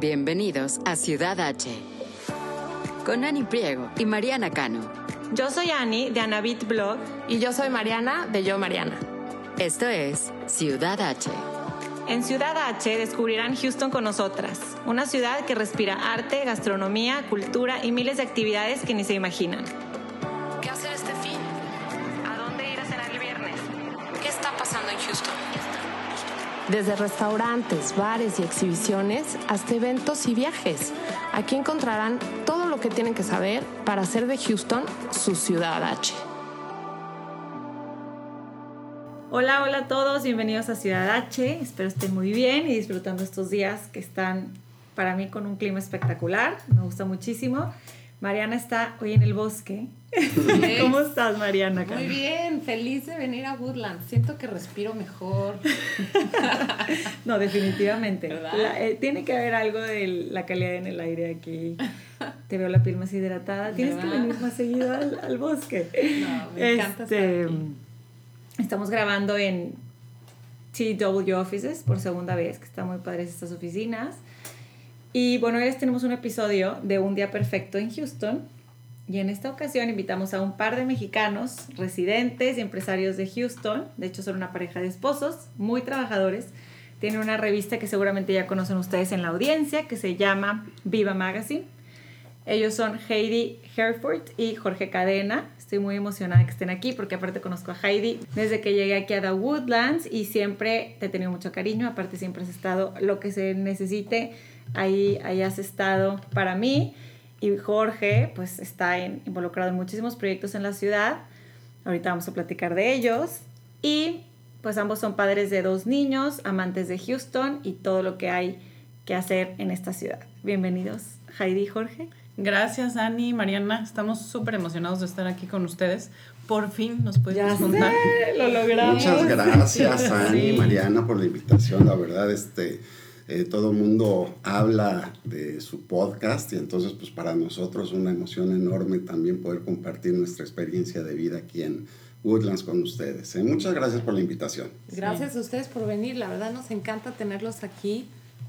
Bienvenidos a Ciudad H. Con Ani Priego y Mariana Cano. Yo soy Ani de Anabit Blog. Y yo soy Mariana de Yo Mariana. Esto es Ciudad H. En Ciudad H descubrirán Houston con nosotras, una ciudad que respira arte, gastronomía, cultura y miles de actividades que ni se imaginan. Desde restaurantes, bares y exhibiciones hasta eventos y viajes. Aquí encontrarán todo lo que tienen que saber para hacer de Houston su ciudad H. Hola, hola a todos, bienvenidos a Ciudad H. Espero estén muy bien y disfrutando estos días que están para mí con un clima espectacular. Me gusta muchísimo. Mariana está hoy en el bosque. ¿Cómo estás, Mariana? Muy bien, feliz de venir a Woodland. Siento que respiro mejor. no, definitivamente. La, eh, tiene que haber algo de la calidad en el aire aquí. Te veo la piel más hidratada. Tienes que venir más seguido al, al bosque. No, me encanta Este, estar aquí. Estamos grabando en TW Offices por segunda vez, que están muy padres estas oficinas. Y bueno, hoy tenemos un episodio de Un Día Perfecto en Houston. Y en esta ocasión invitamos a un par de mexicanos residentes y empresarios de Houston. De hecho, son una pareja de esposos muy trabajadores. Tienen una revista que seguramente ya conocen ustedes en la audiencia, que se llama Viva Magazine. Ellos son Heidi Herford y Jorge Cadena. Estoy muy emocionada que estén aquí porque aparte conozco a Heidi desde que llegué aquí a The Woodlands y siempre te he tenido mucho cariño. Aparte siempre has estado lo que se necesite, ahí, ahí has estado para mí. Y Jorge pues está en- involucrado en muchísimos proyectos en la ciudad. Ahorita vamos a platicar de ellos. Y pues ambos son padres de dos niños, amantes de Houston y todo lo que hay que hacer en esta ciudad. Bienvenidos, Heidi y Jorge. Gracias, Ani, Mariana. Estamos súper emocionados de estar aquí con ustedes. Por fin nos podemos juntar. lo logramos. Muchas gracias, Sí. Ani y Mariana, por la invitación. La verdad, este, eh, todo el mundo habla de su podcast y entonces, pues para nosotros una emoción enorme también poder compartir nuestra experiencia de vida aquí en Woodlands con ustedes. Eh, muchas gracias por la invitación. Gracias a ustedes por venir. La verdad nos encanta tenerlos aquí.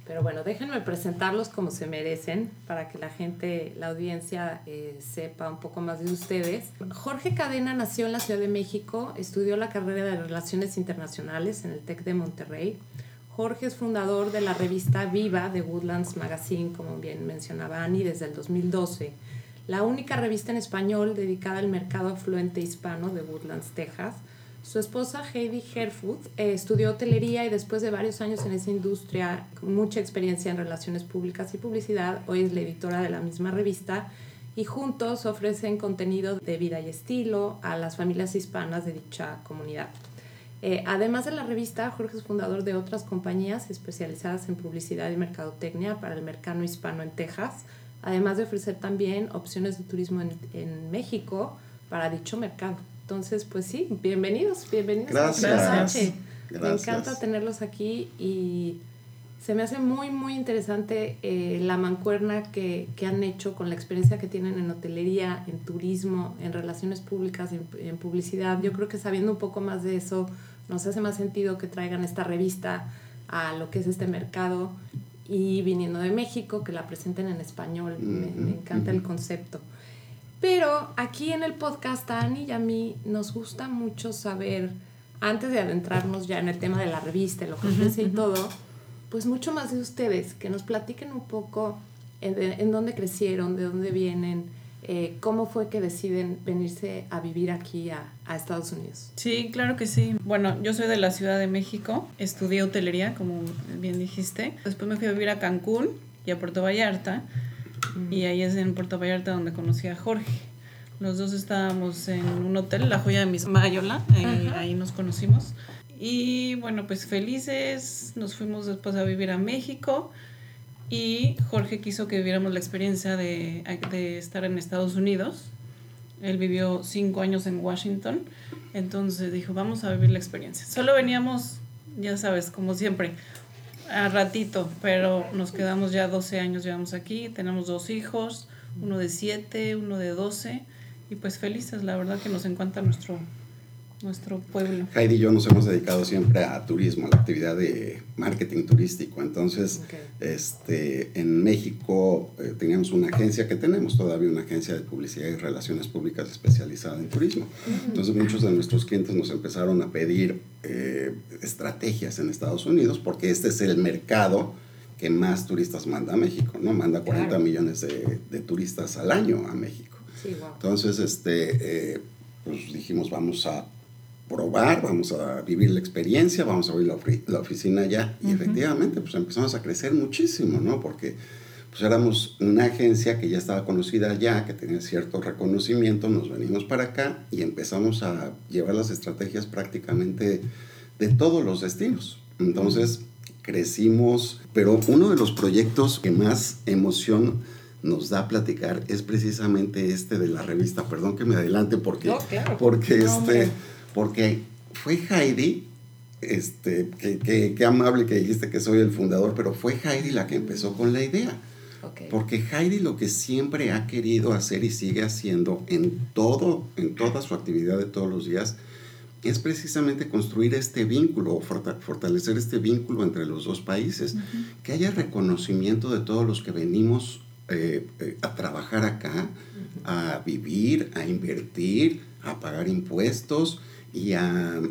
Pero bueno, déjenme presentarlos como se merecen para que la gente, la audiencia, eh, sepa un poco más de ustedes. Jorge Cadena nació en la Ciudad de México, estudió la carrera de Relaciones Internacionales en el TEC de Monterrey. Jorge es fundador de la revista Viva de Woodlands Magazine, como bien mencionaba Annie, desde el 2012. La única revista en español dedicada al mercado afluente hispano de Woodlands, Texas. Su esposa Heidi Herford eh, estudió hotelería y después de varios años en esa industria, con mucha experiencia en relaciones públicas y publicidad, hoy es la editora de la misma revista y juntos ofrecen contenido de vida y estilo a las familias hispanas de dicha comunidad. Eh, además de la revista, Jorge es fundador de otras compañías especializadas en publicidad y mercadotecnia para el mercado hispano en Texas, además de ofrecer también opciones de turismo en, en México para dicho mercado. Entonces, pues sí, bienvenidos, bienvenidos Gracias. a. Me encanta tenerlos aquí y se me hace muy, muy interesante eh, la mancuerna que, que han hecho con la experiencia que tienen en hotelería, en turismo, en relaciones públicas, en, en publicidad. Yo creo que sabiendo un poco más de eso, nos hace más sentido que traigan esta revista a lo que es este mercado y viniendo de México, que la presenten en español. Me, me encanta el concepto. Pero aquí en el podcast, a Ani y a mí nos gusta mucho saber, antes de adentrarnos ya en el tema de la revista, lo que ofrece y todo, pues mucho más de ustedes, que nos platiquen un poco en, de- en dónde crecieron, de dónde vienen, eh, cómo fue que deciden venirse a vivir aquí a, a Estados Unidos. Sí, claro que sí. Bueno, yo soy de la Ciudad de México. Estudié hotelería, como bien dijiste. Después me fui a vivir a Cancún y a Puerto Vallarta. Y ahí es en Puerto Vallarta donde conocí a Jorge. Los dos estábamos en un hotel, La Joya de Mis Mayola. Ahí, ahí nos conocimos. Y bueno, pues felices. Nos fuimos después a vivir a México. Y Jorge quiso que viviéramos la experiencia de, de estar en Estados Unidos. Él vivió cinco años en Washington, entonces dijo, vamos a vivir la experiencia. Solo veníamos, ya sabes, como siempre, a ratito, pero nos quedamos ya 12 años, llevamos aquí, tenemos dos hijos, uno de 7, uno de 12, y pues felices, la verdad que nos encanta nuestro, nuestro pueblo. Heidi y yo nos hemos dedicado siempre a turismo, a la actividad de marketing turístico. Entonces, este, en México eh, teníamos una agencia, que tenemos todavía una agencia de publicidad y relaciones públicas especializada en turismo. Entonces, muchos de nuestros clientes nos empezaron a pedir eh, estrategias en Estados Unidos, porque este es el mercado que más turistas manda a México, ¿no? Manda 40 millones de, de, turistas al año a México. Sí, wow. Entonces, este, eh, pues dijimos, vamos a probar, vamos a vivir la experiencia, vamos a abrir la, la oficina allá. Y efectivamente, pues empezamos a crecer muchísimo, ¿no? Porque pues éramos una agencia que ya estaba conocida allá, que tenía cierto reconocimiento, nos venimos para acá y empezamos a llevar las estrategias prácticamente de todos los destinos. Entonces, crecimos, pero uno de los proyectos que más emoción nos da a platicar es precisamente este de la revista. Perdón que me adelante porque, No, claro. porque, No, este, hombre. Porque fue Heidi, este, que, que, que amable que dijiste que soy el fundador, pero fue Heidi la que empezó con la idea. Porque Heidi lo que siempre ha querido hacer y sigue haciendo en todo, en toda su actividad de todos los días, es precisamente construir este vínculo fortalecer este vínculo entre los dos países, que haya reconocimiento de todos los que venimos eh, eh, a trabajar acá, a vivir, a invertir, a pagar impuestos y a,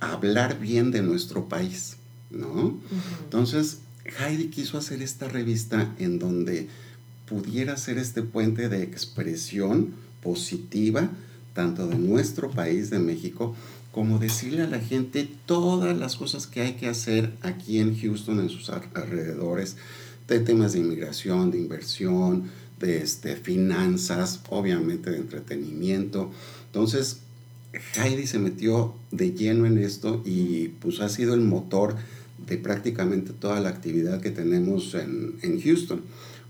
a hablar bien de nuestro país, ¿no? Entonces, Heidi quiso hacer esta revista en donde pudiera ser este puente de expresión positiva, tanto de nuestro país, de México, como decirle a la gente todas las cosas que hay que hacer aquí en Houston, en sus alrededores, de temas de inmigración, de inversión, de este, finanzas, obviamente de entretenimiento. Entonces, Heidi se metió de lleno en esto y pues ha sido el motor de prácticamente toda la actividad que tenemos en, en Houston,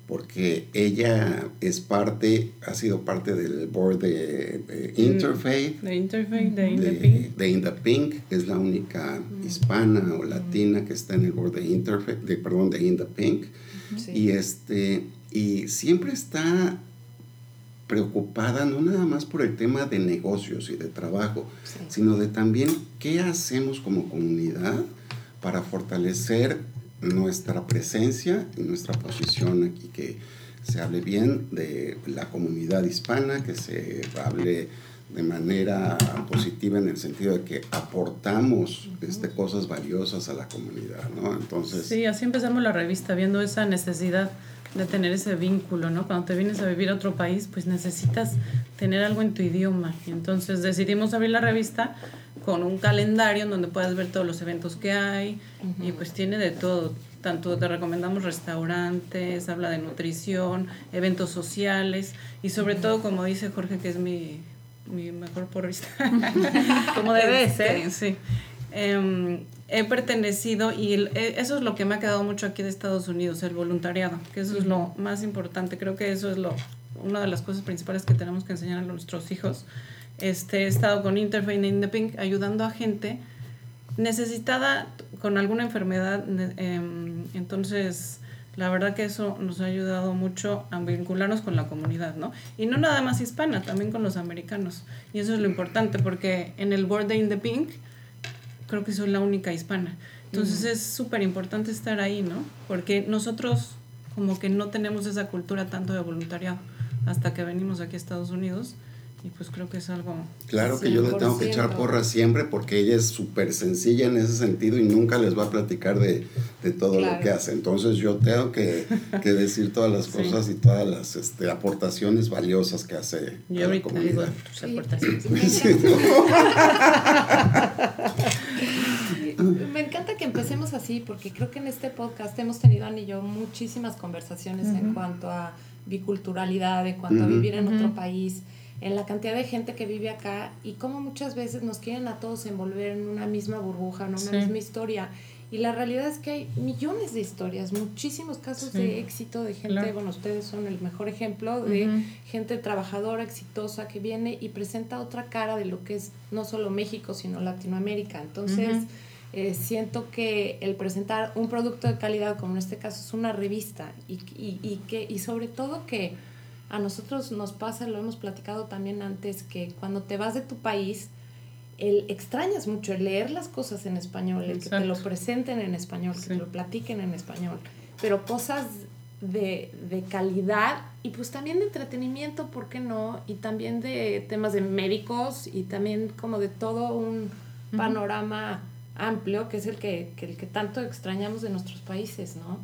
porque ella es parte, ha sido parte del board de, de Interfaith, De Interfaith, de In the Pink. de In the Pink, es la única hispana o latina que está en el board de Interfaith, de, perdón, de In the Pink, y este, y siempre está preocupada no nada más por el tema de negocios y de trabajo, Sí. sino de también qué hacemos como comunidad para fortalecer nuestra presencia y nuestra posición aquí, que se hable bien de la comunidad hispana, que se hable de manera positiva en el sentido de que aportamos este, cosas valiosas a la comunidad, ¿no? Entonces, Sí, así empezamos la revista, viendo esa necesidad de tener ese vínculo, ¿no? Cuando te vienes a vivir a otro país, pues necesitas tener algo en tu idioma. Y entonces decidimos abrir la revista con un calendario en donde puedas ver todos los eventos que hay y pues tiene de todo. Tanto te recomendamos restaurantes, habla de nutrición, eventos sociales y sobre todo, como dice Jorge, que es mi, mi mejor porrista. Como debe ser. Este, Sí. Em, he pertenecido y el- e- eso es lo que me ha quedado mucho aquí de Estados Unidos, el voluntariado, que eso es lo más importante. Creo que eso es lo una de las cosas principales que tenemos que enseñar a nuestros hijos. Este, he estado con Interfaith in the Pink ayudando a gente necesitada con alguna enfermedad. em, entonces, la verdad que eso nos ha ayudado mucho a vincularnos con la comunidad, ¿no? Y no nada más hispana, también con los americanos. Y eso es lo importante, porque en el board de In the Pink, creo que soy la única hispana. Entonces es súper importante estar ahí, ¿no? Porque nosotros como que no tenemos esa cultura tanto de voluntariado hasta que venimos aquí a Estados Unidos y pues creo que es algo... Claro que yo le tengo que echar 100%. porras siempre porque ella es súper sencilla en ese sentido y nunca les va a platicar de, de todo lo Claro. que hace. Entonces yo tengo que, que decir todas las Sí. cosas y todas las este, aportaciones valiosas que hace Yo ahorita digo tus Sí. aportaciones. Sí, que empecemos así porque creo que en este podcast hemos tenido, Ani y yo, muchísimas conversaciones en cuanto a biculturalidad, en cuanto a Ujú. vivir en otro Ujú. país, en la cantidad de gente que vive acá y cómo muchas veces nos quieren a todos envolver en una misma burbuja, en una Sí. misma historia. Y la realidad es que hay millones de historias, muchísimos casos Sí. de éxito de gente, Claro. bueno, ustedes son el mejor ejemplo de Ujú. gente trabajadora, exitosa, que viene y presenta otra cara de lo que es no solo México, sino Latinoamérica. Entonces, Ujú. Eh, siento que el presentar un producto de calidad, como en este caso es una revista, y, y, y que, y sobre todo que a nosotros nos pasa, lo hemos platicado también antes, que cuando te vas de tu país, el extrañas mucho el leer las cosas en español, el que te lo presenten en español, que te lo platiquen en español, pero cosas de, de calidad y pues también de entretenimiento, ¿por qué no? Y también de temas de médicos y también como de todo un panorama amplio que es el que, que el que tanto extrañamos de nuestros países, ¿no?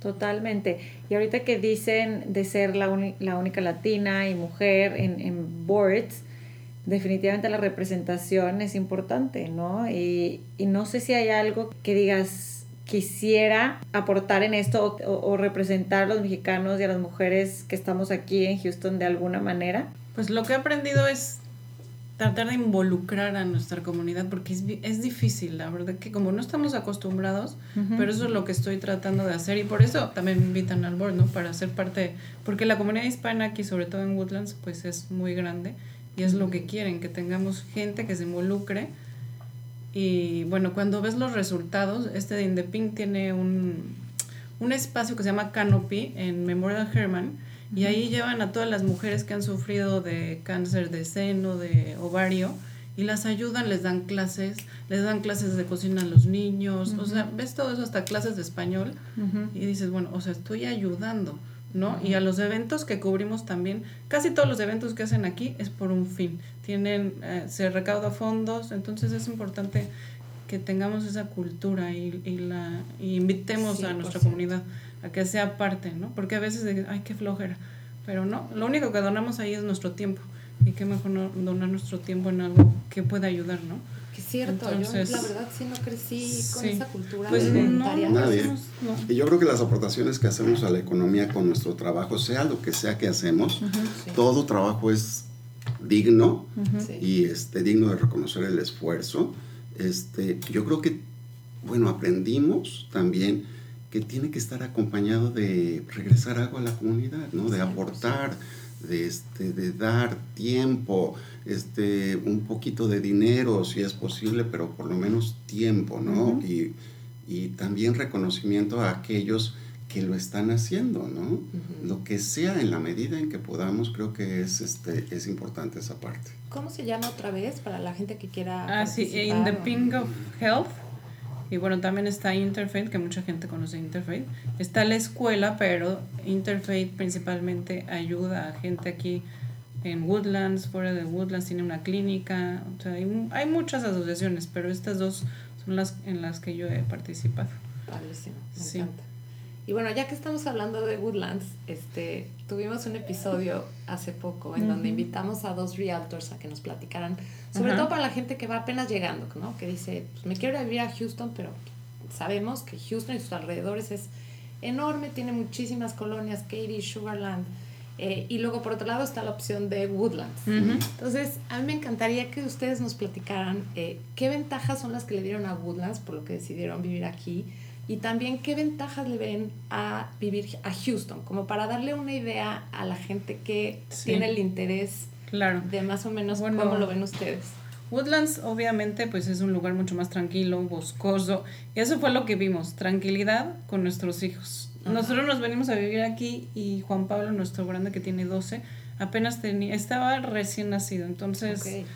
Totalmente. Y ahorita que dicen de ser la, uni- la única latina y mujer en, en boards, definitivamente la representación es importante, ¿no? Y, y no sé si hay algo que digas quisiera aportar en esto o, o representar a los mexicanos y a las mujeres que estamos aquí en Houston de alguna manera. Pues lo que he aprendido es tratar de involucrar a nuestra comunidad porque es, es difícil, la verdad que como no estamos acostumbrados, pero eso es lo que estoy tratando de hacer y por eso también me invitan al board, ¿no? Para ser parte, porque la comunidad hispana aquí, sobre todo en Woodlands, pues es muy grande y es lo que quieren, que tengamos gente que se involucre y bueno, cuando ves los resultados, este de In the Pink tiene un, un espacio que se llama Canopy en Memorial Herman y ahí llevan a todas las mujeres que han sufrido de cáncer de seno, de ovario y las ayudan, les dan clases, les dan clases de cocina a los niños, o sea, ves todo eso hasta clases de español y dices, bueno, o sea, estoy ayudando, ¿no? Y a los eventos que cubrimos también, casi todos los eventos que hacen aquí es por un fin, tienen, eh, se recauda fondos, entonces es importante que tengamos esa cultura y, y la y invitemos a nuestra 100%. comunidad a que sea parte, ¿no? Porque a veces, de, ay, qué flojera, pero no, lo único que donamos ahí es nuestro tiempo y qué mejor no donar nuestro tiempo en algo que pueda ayudar, ¿no? Que es cierto, Entonces, yo la verdad sí no crecí con sí. esa cultura Pues de no, Nadie. no. Y yo creo que las aportaciones que hacemos a la economía con nuestro trabajo, sea lo que sea que hacemos, Sí. todo trabajo es digno Sí. y este, digno de reconocer el esfuerzo. Este, yo creo que, bueno, aprendimos también que tiene que estar acompañado de regresar algo a la comunidad, ¿no? De aportar, de, este, de dar tiempo, este, un poquito de dinero si es posible, pero por lo menos tiempo, ¿no? y, y también reconocimiento a aquellos que lo están haciendo, ¿no? Lo que sea en la medida en que podamos, creo que es, este, es importante esa parte. ¿Cómo se llama otra vez para la gente que quiera Ah, sí, In the o- Pink of Health. Y bueno, también está Interfaith, que mucha gente conoce Interfaith. Está la escuela, pero Interfaith principalmente ayuda a gente aquí en Woodlands, fuera de Woodlands, tiene una clínica. O sea, hay, hay muchas asociaciones, pero estas dos son las en las que yo he participado. Padrísimo, me Sí. encanta. Y bueno, ya que estamos hablando de Woodlands, este, tuvimos un episodio hace poco en donde invitamos a dos realtors a que nos platicaran, sobre Ajá. todo para la gente que va apenas llegando, ¿no? Que dice, pues me quiero ir a vivir a Houston, pero sabemos que Houston y sus alrededores es enorme, tiene muchísimas colonias, Katy, Sugarland, eh, y luego por otro lado está la opción de Woodlands. Entonces, a mí me encantaría que ustedes nos platicaran eh, qué ventajas son las que le dieron a Woodlands por lo que decidieron vivir aquí y también qué ventajas le ven a vivir a Houston, como para darle una idea a la gente que Sí. tiene el interés Claro. de más o menos Bueno. cómo lo ven ustedes. Woodlands obviamente pues es un lugar mucho más tranquilo, boscoso. Y eso fue lo que vimos, tranquilidad con nuestros hijos. Nosotros nos venimos a vivir aquí y Juan Pablo, nuestro grande que tiene 12, apenas tenía, estaba recién nacido. Entonces Ok.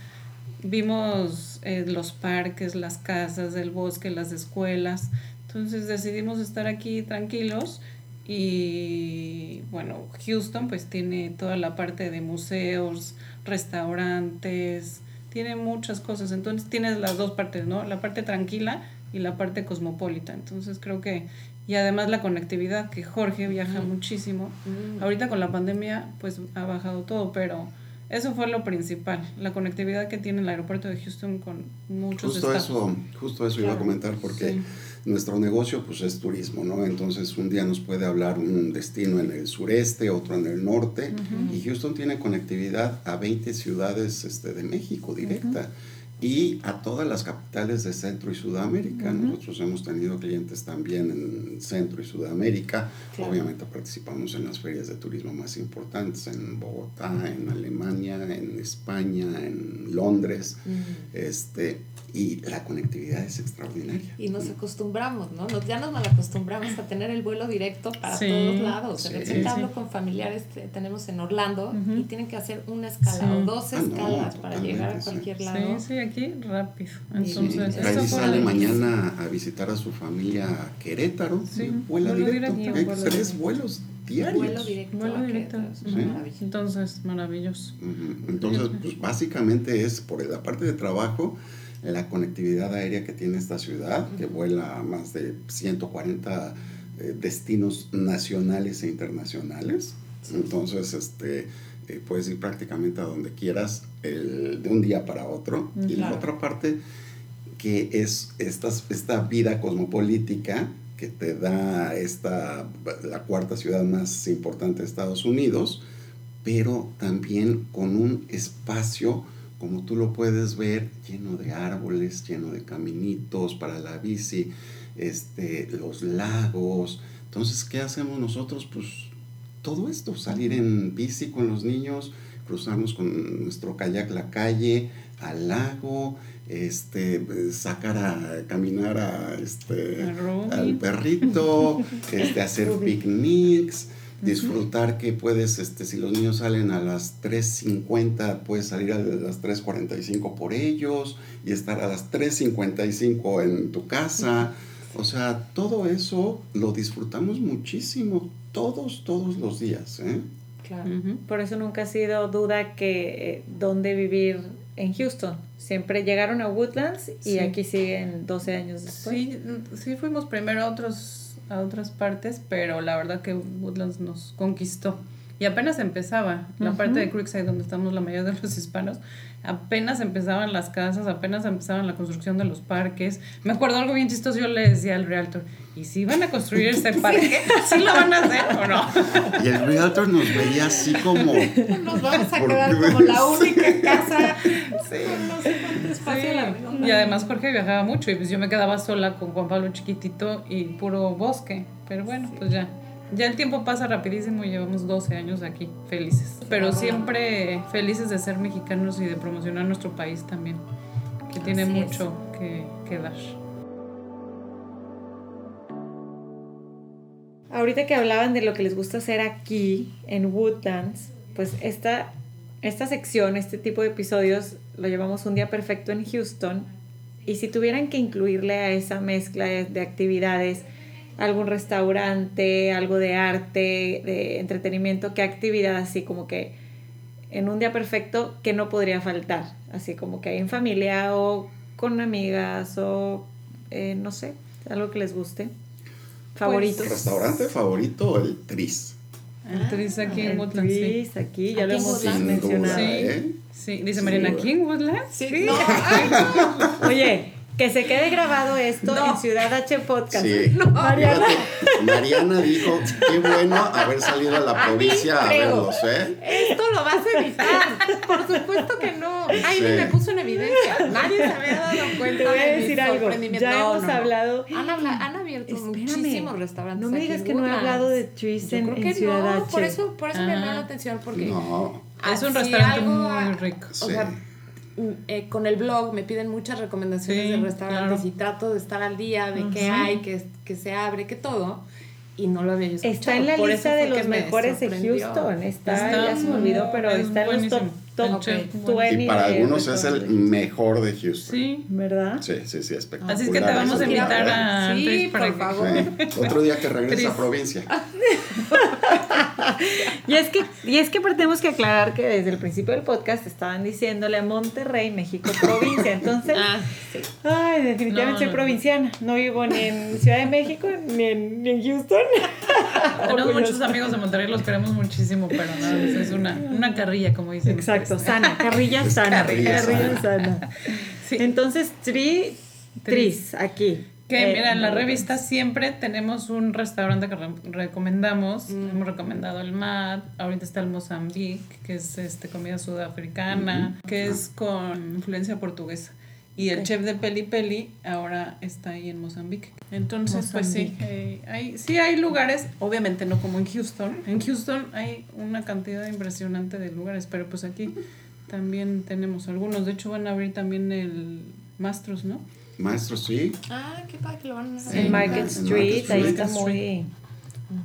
vimos eh, los parques, las casas, el bosque, las escuelas. Entonces decidimos estar aquí tranquilos y bueno, Houston pues tiene toda la parte de museos, restaurantes, tiene muchas cosas. Entonces tienes las dos partes, ¿no? La parte tranquila y la parte cosmopolita. Entonces creo que y además la conectividad, que Jorge viaja muchísimo. Ahorita con la pandemia pues ha bajado todo, pero eso fue lo principal, la conectividad que tiene el aeropuerto de Houston con muchos Justo estados. eso, justo eso iba a comentar porque Sí. nuestro negocio pues es turismo, ¿no? Entonces un día nos puede hablar un destino en el sureste, otro en el norte y Houston tiene conectividad a 20 ciudades este, de México directa y a todas las capitales de Centro y Sudamérica. Nosotros hemos tenido clientes también en Centro y Sudamérica. Claro. Obviamente participamos en las ferias de turismo más importantes en Bogotá, en Alemania, en España, en Londres. Este, y la conectividad es extraordinaria. Y nos acostumbramos, ¿no? Nos, ya nos mal acostumbramos a tener el vuelo directo para Sí, todos lados. De sí, repente sí. hablo con familiares que tenemos en Orlando y tienen que hacer una escala Sí. o dos Ah, no, escalas para totalmente, llegar a sí. cualquier Sí, lado. sí, aquí rápido. Entonces, Sí, eso sale mañana a visitar a su familia a Querétaro. Sí, y vuela vuelo directo. directo, Hay vuelo tres directo. vuelos diarios. Vuelo directo. Vuelo directo. Sí. maravilla. Entonces, maravilloso. Entonces, pues básicamente es por la parte de trabajo, la conectividad aérea que tiene esta ciudad, que vuela a más de 140 eh, destinos nacionales e internacionales. Entonces, este, eh, puedes ir prácticamente a donde quieras el- de un día para otro. Y la Claro. otra parte, que es estas, esta vida cosmopolítica que te da esta, la cuarta ciudad más importante de Estados Unidos, pero también con un espacio, como tú lo puedes ver, lleno de árboles, lleno de caminitos para la bici, este, los lagos. Entonces, ¿qué hacemos nosotros? Pues todo esto, salir en bici con los niños, cruzarnos con nuestro kayak la calle, al lago, este, sacar a caminar a, este, al perrito, este, hacer picnics, disfrutar que puedes, este, si los niños salen a las 3.50, puedes salir a las 3.45 por ellos y estar a las 3.55 en tu casa. O sea, todo eso lo disfrutamos muchísimo, todos, todos los días. ¿eh? Claro. Por eso nunca ha sido duda que eh, dónde vivir en Houston. Siempre llegaron a Woodlands y Sí. aquí siguen 12 años después. Sí, sí fuimos primero a otros a otras partes, pero la verdad que Woodlands nos conquistó. Y apenas empezaba, la Ujú. parte de Creekside donde estamos la mayoría de los hispanos, apenas empezaban las casas, apenas empezaban la construcción de los parques. Me acuerdo algo bien chistoso, yo le decía al realtor, ¿y si van a construir ese parque? ¿Sí lo van a hacer o no? Y el realtor nos veía así como... Nos vamos a ¿Por quedar como la única Sí. casa con no sé cuánto espacio a la. Y además Jorge viajaba mucho y pues yo me quedaba sola con Juan Pablo chiquitito y puro bosque. Pero bueno, pues ya. Ya el tiempo pasa rapidísimo y llevamos 12 años aquí, felices. Pero siempre felices de ser mexicanos y de promocionar nuestro país también, que tiene Así es. mucho que, que dar. Ahorita que hablaban de lo que les gusta hacer aquí en Woodlands, pues esta, esta sección, este tipo de episodios, lo llevamos un día perfecto en Houston. Y si tuvieran que incluirle a esa mezcla de actividades, algún restaurante, algo de arte, de entretenimiento, ¿qué actividad así como que en un día perfecto que no podría faltar? Así como que en familia o con amigas o eh, no sé, algo que les guste. Favoritos. Restaurante favorito, el Tris. El Tris aquí en El Woodlands, sí. Tris, aquí, ya Aquí lo en hemos mencionado. duda, ¿eh? Sí, dice Mariana, ¿aquí en Woodlands? Sí, no, Oye, que se quede grabado esto No. en Ciudad H Podcast. Sí. Mariana. Fíjate, Mariana dijo, qué bueno haber salido a la A provincia a verlos, ¿eh? Esto lo vas a evitar. Por supuesto que no. Ay, Sí. me puso en evidencia. Nadie se había dado cuenta Te voy a de mi decir algo. sorprendimiento. Ya No, hemos no, no. hablado. Han, habla- han abierto Espérame, muchísimos restaurantes. No me digas en que no he hablado de Yo en, creo en que Ciudad no, H. por eso, por eso me llamó Ah. la atención, porque No, Es un restaurante algo, muy rico. O Sí. sea, eh, con el blog me piden muchas recomendaciones Sí, de restaurantes claro. y trato de estar al día de qué hay, que, que se abre, que todo. Y no lo había yo escuchado. Está en la Por lista de los me mejores de. Houston. Está, Está ya se me olvidó, pero es está en los top, top 20 y para algunos es el mejor de Houston. Sí. ¿Verdad? Sí, sí, sí, espectacular. Así es que te vamos a invitar a Sí, Tris para por que- favor. Sí. Otro día que regrese a provincia. Y es que, y es que tenemos que aclarar que desde el principio del podcast estaban diciéndole a Monterrey, México, provincia. Entonces, Ah, ay, definitivamente No, soy no. provinciana. No vivo ni en Ciudad de México ni en, ni en Houston. Tenemos muchos amigos de Monterrey, los queremos muchísimo, pero no, es una, una carrilla, como dicen. Exacto, sana, carrilla sana, carrilla carrilla, sana. sana. Sí. Entonces, Tri, Tris, aquí. Que Eh, mira, en la revista siempre tenemos un restaurante que re- recomendamos. Hemos recomendado el MAD, ahorita está el Mozambique, que es este comida sudafricana, que es con influencia portuguesa. Y el chef de Peli Peli ahora está ahí en Mozambique. Entonces, pues sí, eh, hay, sí hay lugares, obviamente no como en Houston. En Houston hay una cantidad impresionante de lugares, pero pues aquí también tenemos algunos. De hecho, van a abrir también el Mastros, ¿no? Maestro, sí. ah, qué padre que lo van a Sí. En Market Street, Market ahí Street. está muy,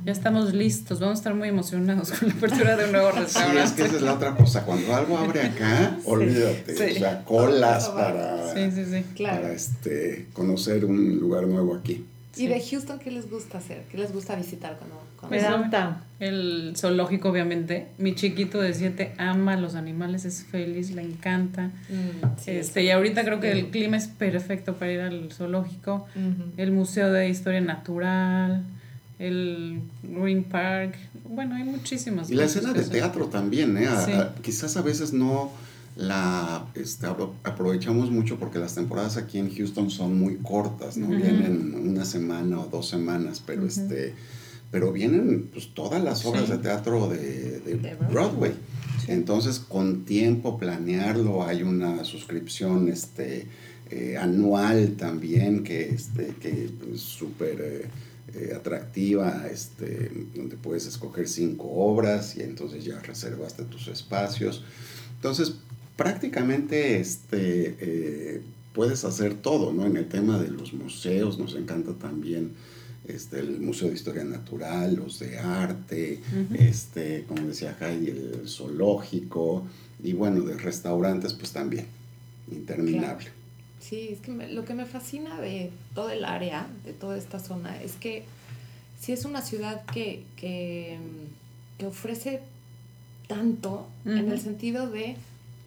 Ya estamos listos, vamos a estar muy emocionados con la apertura de un nuevo Sí, restaurante. es que esa es la otra cosa. Cuando algo abre acá, olvídate. Sí. O sea, colas para, Sí, sí, sí. Claro. para este, conocer un lugar nuevo aquí. ¿Y de Houston qué les gusta hacer? ¿Qué les gusta visitar cuando Me Pues, downtown. El zoológico, obviamente. Mi chiquito de 7 ama los animales, es feliz, le encanta. Mm, sí, este, y ahorita creo que el clima es perfecto para ir al zoológico. Ujú. El Museo de Historia Natural, el Green Park. Bueno, hay muchísimas Y la escena de teatro también, ¿eh? A- Sí. a- quizás a veces no la este, apro- aprovechamos mucho porque las temporadas aquí en Houston son muy cortas, ¿no? Ujú. Vienen una semana o dos semanas, pero este pero vienen pues, todas las obras Sí. de teatro de, de De Broadway. Entonces, con tiempo planearlo, hay una suscripción este, eh, anual también que este, que es súper eh, eh, atractiva, este, donde puedes escoger cinco obras y entonces ya reservaste tus espacios. Entonces, prácticamente este, eh, puedes hacer todo, ¿no? En el tema de los museos nos encanta también este, el Museo de Historia Natural, los de arte, este, como decía Heidi, el zoológico, y bueno, de restaurantes, pues también, interminable. Sí, es que me- lo que me fascina de todo el área, de toda esta zona, es que sí es una ciudad que, que, que ofrece tanto en el sentido de,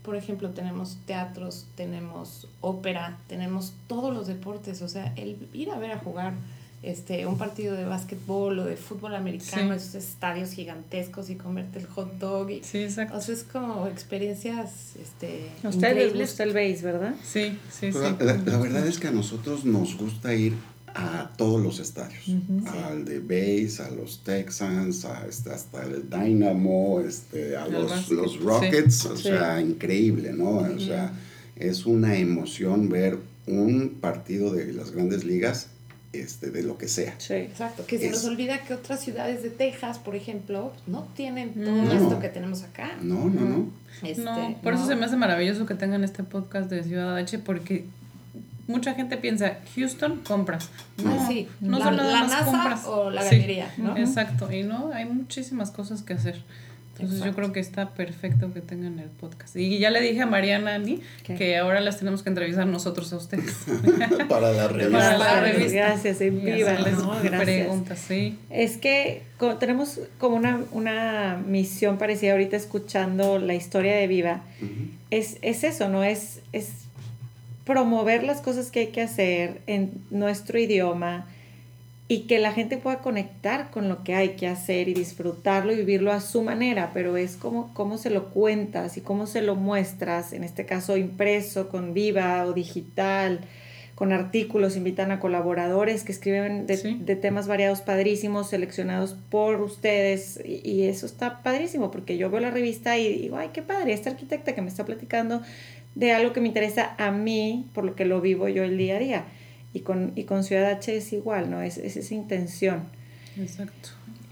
por ejemplo, tenemos teatros, tenemos ópera, tenemos todos los deportes, o sea, el ir a ver a jugar este, un partido de básquetbol o de fútbol americano, Sí. esos estadios gigantescos y comerte el hot dog. Y, Sí, exacto. o sea, es como experiencias este, A ustedes les gusta el base, ¿verdad? Sí, sí, Pero sí. la, la verdad es que a nosotros nos gusta ir a todos los estadios, al de Base, a los Texans, a este, hasta el Dynamo, este, a Al los, básquet, los sí. Rockets, o Sí. sea, increíble, ¿no? O sea, es una emoción ver un partido de las grandes ligas, este, de lo que sea. Sí. Exacto, que se Es- nos olvida que otras ciudades de Texas, por ejemplo, no tienen todo No. esto que tenemos acá. No, no, no. Este, no, por eso no. se me hace maravilloso que tengan este podcast de Ciudad H porque mucha gente piensa, Houston, compras. No, Ah, sí. no La- son nada la más NASA compras. o la Sí, galería, ¿no? Exacto, y no, hay muchísimas cosas que hacer. Entonces yo creo que está perfecto que tengan el podcast. Y ya le dije a Mariana Ani ¿Qué? que ahora las tenemos que entrevistar nosotros a ustedes. Para la Para revista. la revista. Gracias, en viva, ¿no? Preguntas, sí. Es que tenemos como una, una misión parecida ahorita escuchando la historia de Viva. Es, es eso, ¿no? Es, es promover las cosas que hay que hacer en nuestro idioma y que la gente pueda conectar con lo que hay que hacer y disfrutarlo y vivirlo a su manera, pero es como cómo se lo cuentas y cómo se lo muestras, en este caso impreso, con Viva o digital, con artículos, invitan a colaboradores que escriben de, Sí. de temas variados, padrísimos, seleccionados por ustedes, y, y eso está padrísimo, porque yo veo la revista y digo, ay, qué padre, esta arquitecta que me está platicando de algo que me interesa a mí, por lo que lo vivo yo el día a día. Y con, y con Ciudad H es igual, ¿no? Es, es esa intención. Exacto.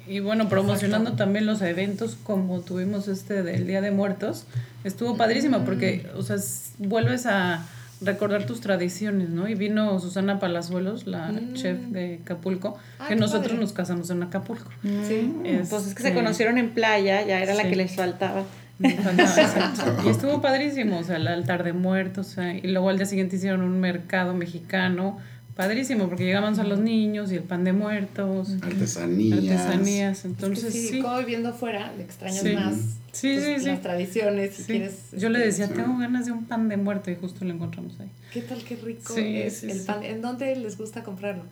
Y bueno, promocionando también los eventos como tuvimos este del Día de Muertos, estuvo padrísimo porque, o sea, vuelves a recordar tus tradiciones, ¿no? Y vino Susana Palazuelos, la Mm. chef de Acapulco, Ah, que nosotros padre. nos casamos en Acapulco. Sí. Pues es que se Este, conocieron en playa, ya era la que les faltaba. exacto. Y estuvo padrísimo, o sea, el altar de muertos, o sea, y luego al día siguiente hicieron un mercado mexicano, padrísimo, porque llegamos a los niños y el pan de muertos, Artesanías. artesanías, Es que entonces sí, sí. como viviendo afuera, le extrañas Sí. más Sí, pues, sí, sí. las tradiciones. si quieres, Yo le este, decía, Sí. tengo ganas de un pan de muerto y justo lo encontramos ahí. ¿Qué tal, qué rico Sí, es sí, el sí. pan? ¿En dónde les gusta comprarlo?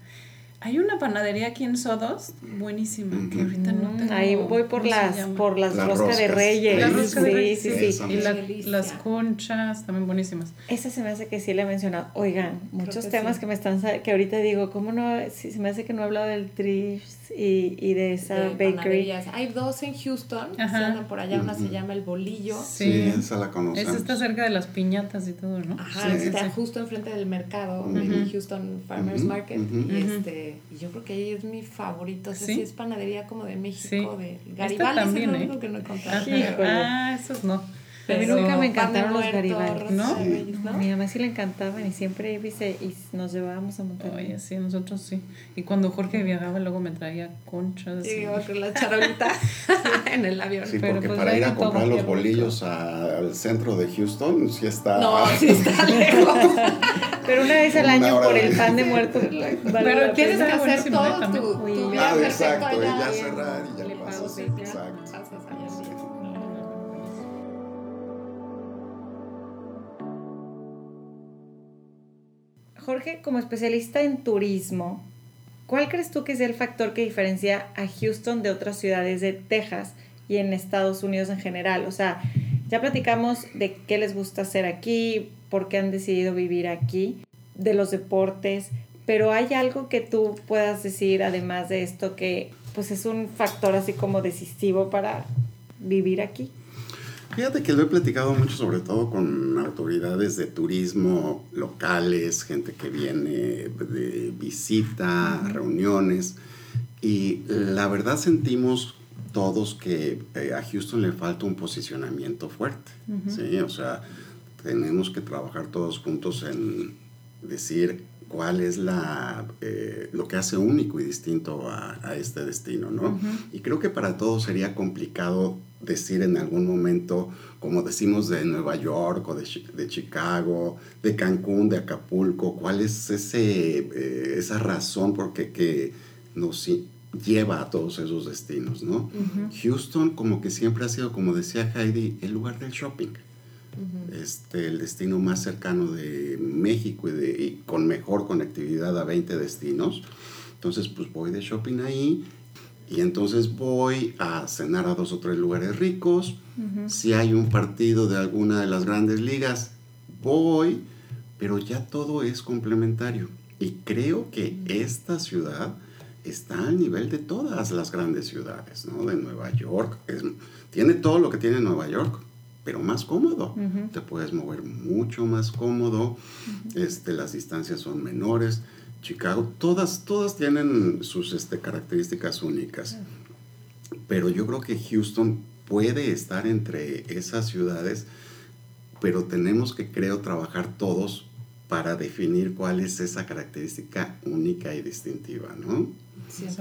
Hay una panadería aquí en Sodos, buenísima, que ahorita no Mm, tengo. Ahí voy por ¿cómo se las, por las Las roscas de reyes. La rosca de reyes, sí, sí. sí. Y la- las conchas, también buenísimas. Esa se me hace que sí le he mencionado. Oigan, muchos que temas sí. que me están sa- que ahorita digo, ¿cómo no? Sí, se me hace que no he hablado del Y, y de esa de bakery. panaderías. Hay dos en Houston, que andan por allá, una se llama El Bolillo. Sí, Sí. esa la conocemos. Esa está cerca de las piñatas y todo, ¿no? Ajá, Sí. está justo enfrente del mercado Ujú. en Houston Farmers Ujú, Market. ujú. Y, este, y yo creo que ahí es mi favorito. O sea, ¿Sí? sí, es panadería como de México, Sí. de Garibaldi, es también, el ¿eh? único que no he. Híjole. Ah, esos no. A mí nunca me encantaron los Garibaldi. ¿No? mi mamá sí le encantaban y siempre y nos llevábamos a Monterrey. Oye, sí, nosotros sí. Y cuando Jorge viajaba, luego me traía conchas. y- Llegaba con la charolita en el avión. Sí, Pero porque pues para ir a comprar los bolillos a- al centro de Houston, sí está... No, sí está lejos. Pero una vez al Una año por el pan de muerto. vale Pero tienes que hacer todo tu, tu Ah, exacto, y ya cerrar y ya Le pasas. sí, Exacto. Jorge, como especialista en turismo, ¿cuál crees tú que es el factor que diferencia a Houston de otras ciudades de Texas y en Estados Unidos en general? O sea, ya platicamos de qué les gusta hacer aquí, por qué han decidido vivir aquí, de los deportes, pero ¿hay algo que tú puedas decir además de esto que pues es un factor así como decisivo para vivir aquí? Fíjate que lo he platicado mucho, sobre todo con autoridades de turismo locales, gente que viene de visita, reuniones, y la verdad sentimos todos que eh, a Houston le falta un posicionamiento fuerte, ¿sí? O sea, tenemos que trabajar todos juntos en decir cuál es la, eh, lo que hace único y distinto a, a este destino, ¿no? Y creo que para todos sería complicado decir en algún momento, como decimos de Nueva York o de, de Chicago, de Cancún, de Acapulco, cuál es ese, eh, esa razón porque que nos lleva a todos esos destinos, ¿no? Houston como que siempre ha sido, como decía Heidi, el lugar del shopping este, el destino más cercano de México y, de, y con mejor conectividad a 20 destinos. Entonces, pues voy de shopping ahí y entonces voy a cenar a dos o tres lugares ricos. Si hay un partido de alguna de las grandes ligas, voy, pero ya todo es complementario. Y creo que esta ciudad está al nivel de todas las grandes ciudades, ¿no? De Nueva York. es- tiene todo lo que tiene Nueva York, pero más cómodo. Te puedes mover mucho más cómodo. este, las distancias son menores. Chicago, todas, todas tienen sus este, características únicas. Pero yo creo que Houston puede estar entre esas ciudades, pero tenemos que, creo, trabajar todos para definir cuál es esa característica única y distintiva, ¿no?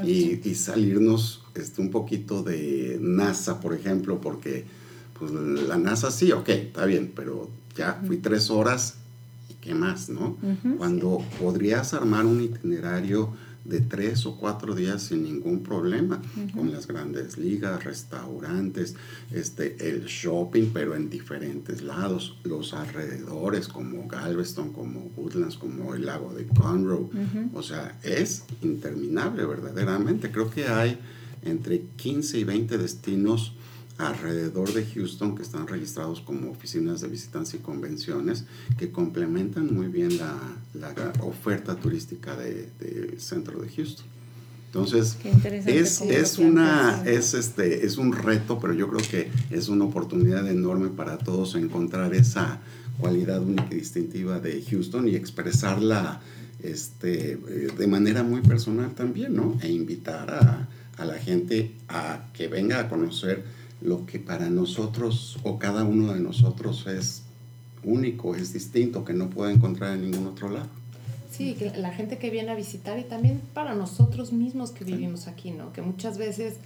y, y salirnos este, un poquito de NASA, por ejemplo, porque pues, la NASA sí, ok, está bien, pero ya fui tres horas qué más, ¿no? Cuando podrías armar un itinerario de tres o cuatro días sin ningún problema, con las grandes ligas, restaurantes, este, el shopping, pero en diferentes lados, los alrededores como Galveston, como Woodlands, como el lago de Conroe, o sea, es interminable verdaderamente. Creo que hay entre 15 y 20 destinos alrededor de Houston que están registrados como oficinas de visitantes y convenciones que complementan muy bien la, la oferta turística del de centro de Houston. Entonces, es, es, una, es, este, es un reto, pero yo creo que es una oportunidad enorme para todos encontrar esa cualidad única y distintiva de Houston y expresarla este, eh, de manera muy personal también, ¿no? E invitar a, a la gente a que venga a conocer lo que para nosotros o cada uno de nosotros es único, es distinto, que no puede encontrar en ningún otro lado. Sí, que la gente que viene a visitar y también para nosotros mismos que vivimos aquí, ¿no? Que muchas veces,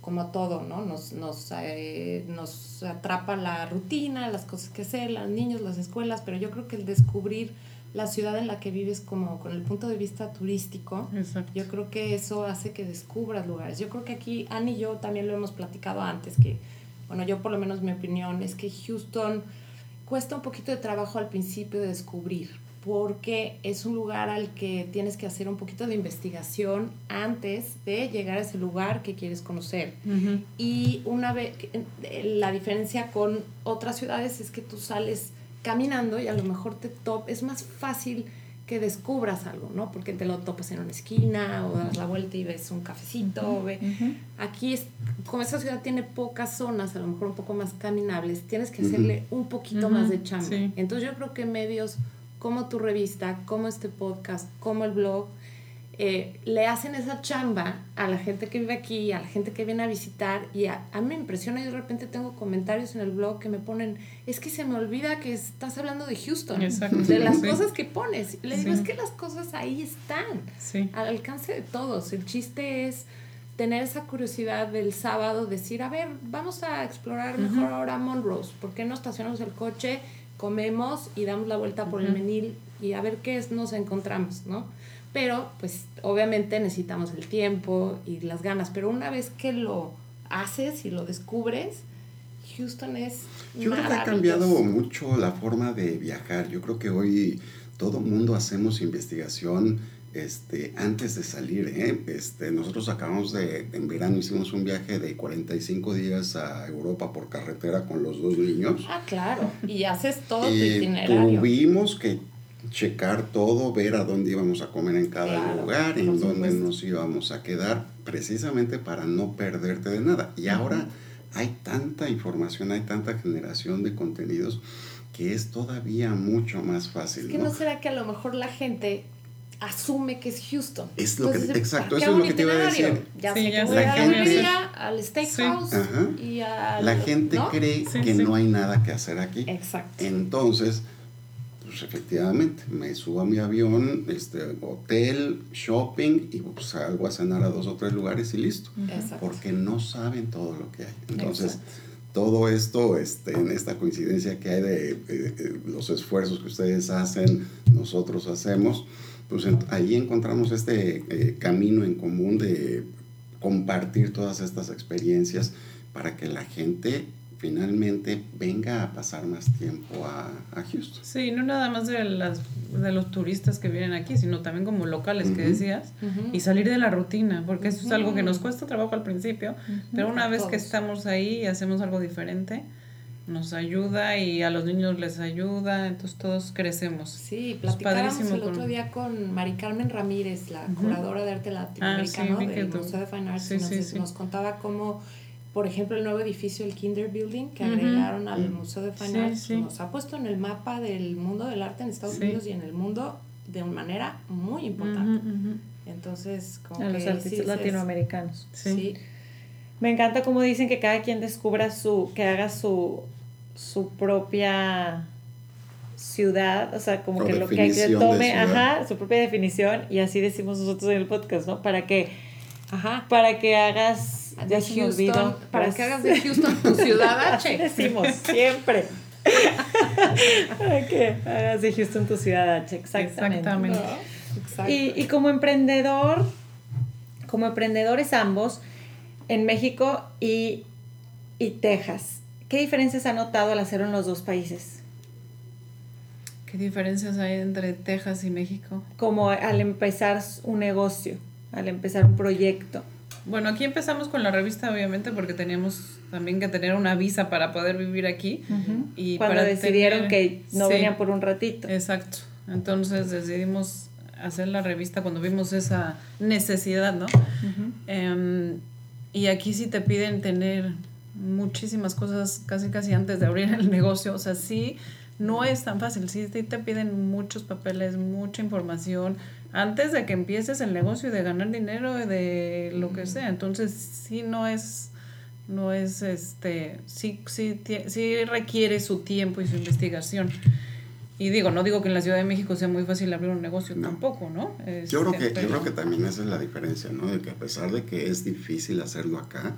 como todo, ¿no? Nos, nos, eh, nos atrapa la rutina, las cosas que hacer, los niños, las escuelas, pero yo creo que el descubrir la ciudad en la que vives como con el punto de vista turístico, Exacto. yo creo que eso hace que descubras lugares. Yo creo que aquí Annie y yo también lo hemos platicado antes, que, bueno, yo por lo menos mi opinión es que Houston cuesta un poquito de trabajo al principio de descubrir, porque es un lugar al que tienes que hacer un poquito de investigación antes de llegar a ese lugar que quieres conocer. Y una vez, la diferencia con otras ciudades es que tú sales caminando y a lo mejor te top, es más fácil que descubras algo, ¿no? Porque te lo topas en una esquina o das la vuelta y ves un cafecito. o ve- Aquí, es, como esa ciudad tiene pocas zonas, a lo mejor un poco más caminables, tienes que hacerle un poquito más de chamba. sí. Entonces yo creo que medios como tu revista, como este podcast, como el blog, eh, le hacen esa chamba a la gente que vive aquí, a la gente que viene a visitar y a, a mí me impresiona y de repente tengo comentarios en el blog que me ponen, es que se me olvida que estás hablando de Houston, Exacto. de las Sí. cosas que pones. Le digo, Sí. es que las cosas ahí están, Sí. al alcance de todos. El chiste es tener esa curiosidad del sábado, decir, a ver, vamos a explorar mejor ahora Monrose, ¿por qué no estacionamos el coche, comemos y damos la vuelta por el menil y a ver qué es, nos encontramos, ¿no? Pero, pues, obviamente necesitamos el tiempo y las ganas, pero una vez que lo haces y lo descubres, Houston es Yo creo que ha cambiado mucho la forma de viajar. Yo creo que hoy todo mundo hacemos investigación este, antes de salir. ¿eh? Este, nosotros acabamos de, en verano hicimos un viaje de 45 días a Europa por carretera con los dos niños. Ah, claro, y haces todo tu Y itinerario. tuvimos que checar todo, ver a dónde íbamos a comer en cada Claro, lugar, en dónde supuesto. nos íbamos a quedar, precisamente para no perderte de nada. Y ahora hay tanta información, hay tanta generación de contenidos que es todavía mucho más fácil. Es que ¿no? no será que a lo mejor la gente asume que es Houston. Es lo que- Entonces, exacto, ¿para qué eso es lo que te iba a decir. Ya Sí, sé ya que a la a librería, hacer. al steakhouse Ajá. y al... La gente ¿no? cree Sí, que sí. no hay nada que hacer aquí. Exacto. Entonces, pues efectivamente, me subo a mi avión, este, hotel, shopping y pues salgo a cenar a dos o tres lugares y listo. Exacto. Porque no saben todo lo que hay. Entonces, Exacto. todo esto, este, en esta coincidencia que hay de, de- de los esfuerzos que ustedes hacen, nosotros hacemos, pues en- ahí encontramos este eh, camino en común de compartir todas estas experiencias para que la gente finalmente venga a pasar más tiempo a, a Houston. Sí, no nada más de, las, de los turistas que vienen aquí, sino también como locales que Ujú. decías, Ujú. y salir de la rutina, porque eso es algo que nos cuesta trabajo al principio, pero una vez que estamos ahí y hacemos algo diferente, nos ayuda y a los niños les ayuda, entonces todos crecemos. Sí, platicábamos el con- otro día con Mari Carmen Ramírez, la Ujú. curadora de arte latinoamericano Ah, sí, que del Museo de Fine Arts, Sí, y nos, sí, sí. nos contaba cómo, por ejemplo, el nuevo edificio, el Kinder Building, que agregaron al Museo de Fine Sí, Arts, sí. nos ha puesto en el mapa del mundo del arte en Estados Sí. Unidos y en el mundo de una manera muy importante. Entonces, como A que los sí artistas latinoamericanos. Sí. Sí. Me encanta como dicen que cada quien descubra su, que haga su, su propia ciudad, o sea, como O que lo que, que tome, ajá, su propia definición, y así decimos nosotros en el podcast, ¿no? Para que, Ajá. para que hagas, De Houston, para pues- que hagas de Houston tu ciudad H. decimos siempre. para que hagas de Houston tu ciudad H, exactamente. Exactamente. ¿no? Exacto. Y, y como emprendedor, como emprendedores ambos, en México y, y Texas, ¿qué diferencias ha notado al hacerlo en los dos países? ¿Qué diferencias hay entre Texas y México? Como al empezar un negocio, al empezar un proyecto. Bueno, aquí empezamos con la revista, obviamente, porque teníamos también que tener una visa para poder vivir aquí. Y Cuando para decidieron tener- que no Sí, venían por un ratito. Exacto. Entonces decidimos hacer la revista cuando vimos esa necesidad, ¿no? Em, y aquí sí te piden tener muchísimas cosas casi casi antes de abrir el negocio. O sea, sí, no es tan fácil. Sí te piden muchos papeles, mucha información antes de que empieces el negocio y de ganar dinero y de lo que sea. Entonces sí no es no es este sí sí sí requiere su tiempo y su investigación. Y digo, no digo que en la Ciudad de México sea muy fácil abrir un negocio No. tampoco, ¿no? Yo creo, Este, que, yo creo que también esa es la diferencia, ¿no? De que a pesar de que es difícil hacerlo acá,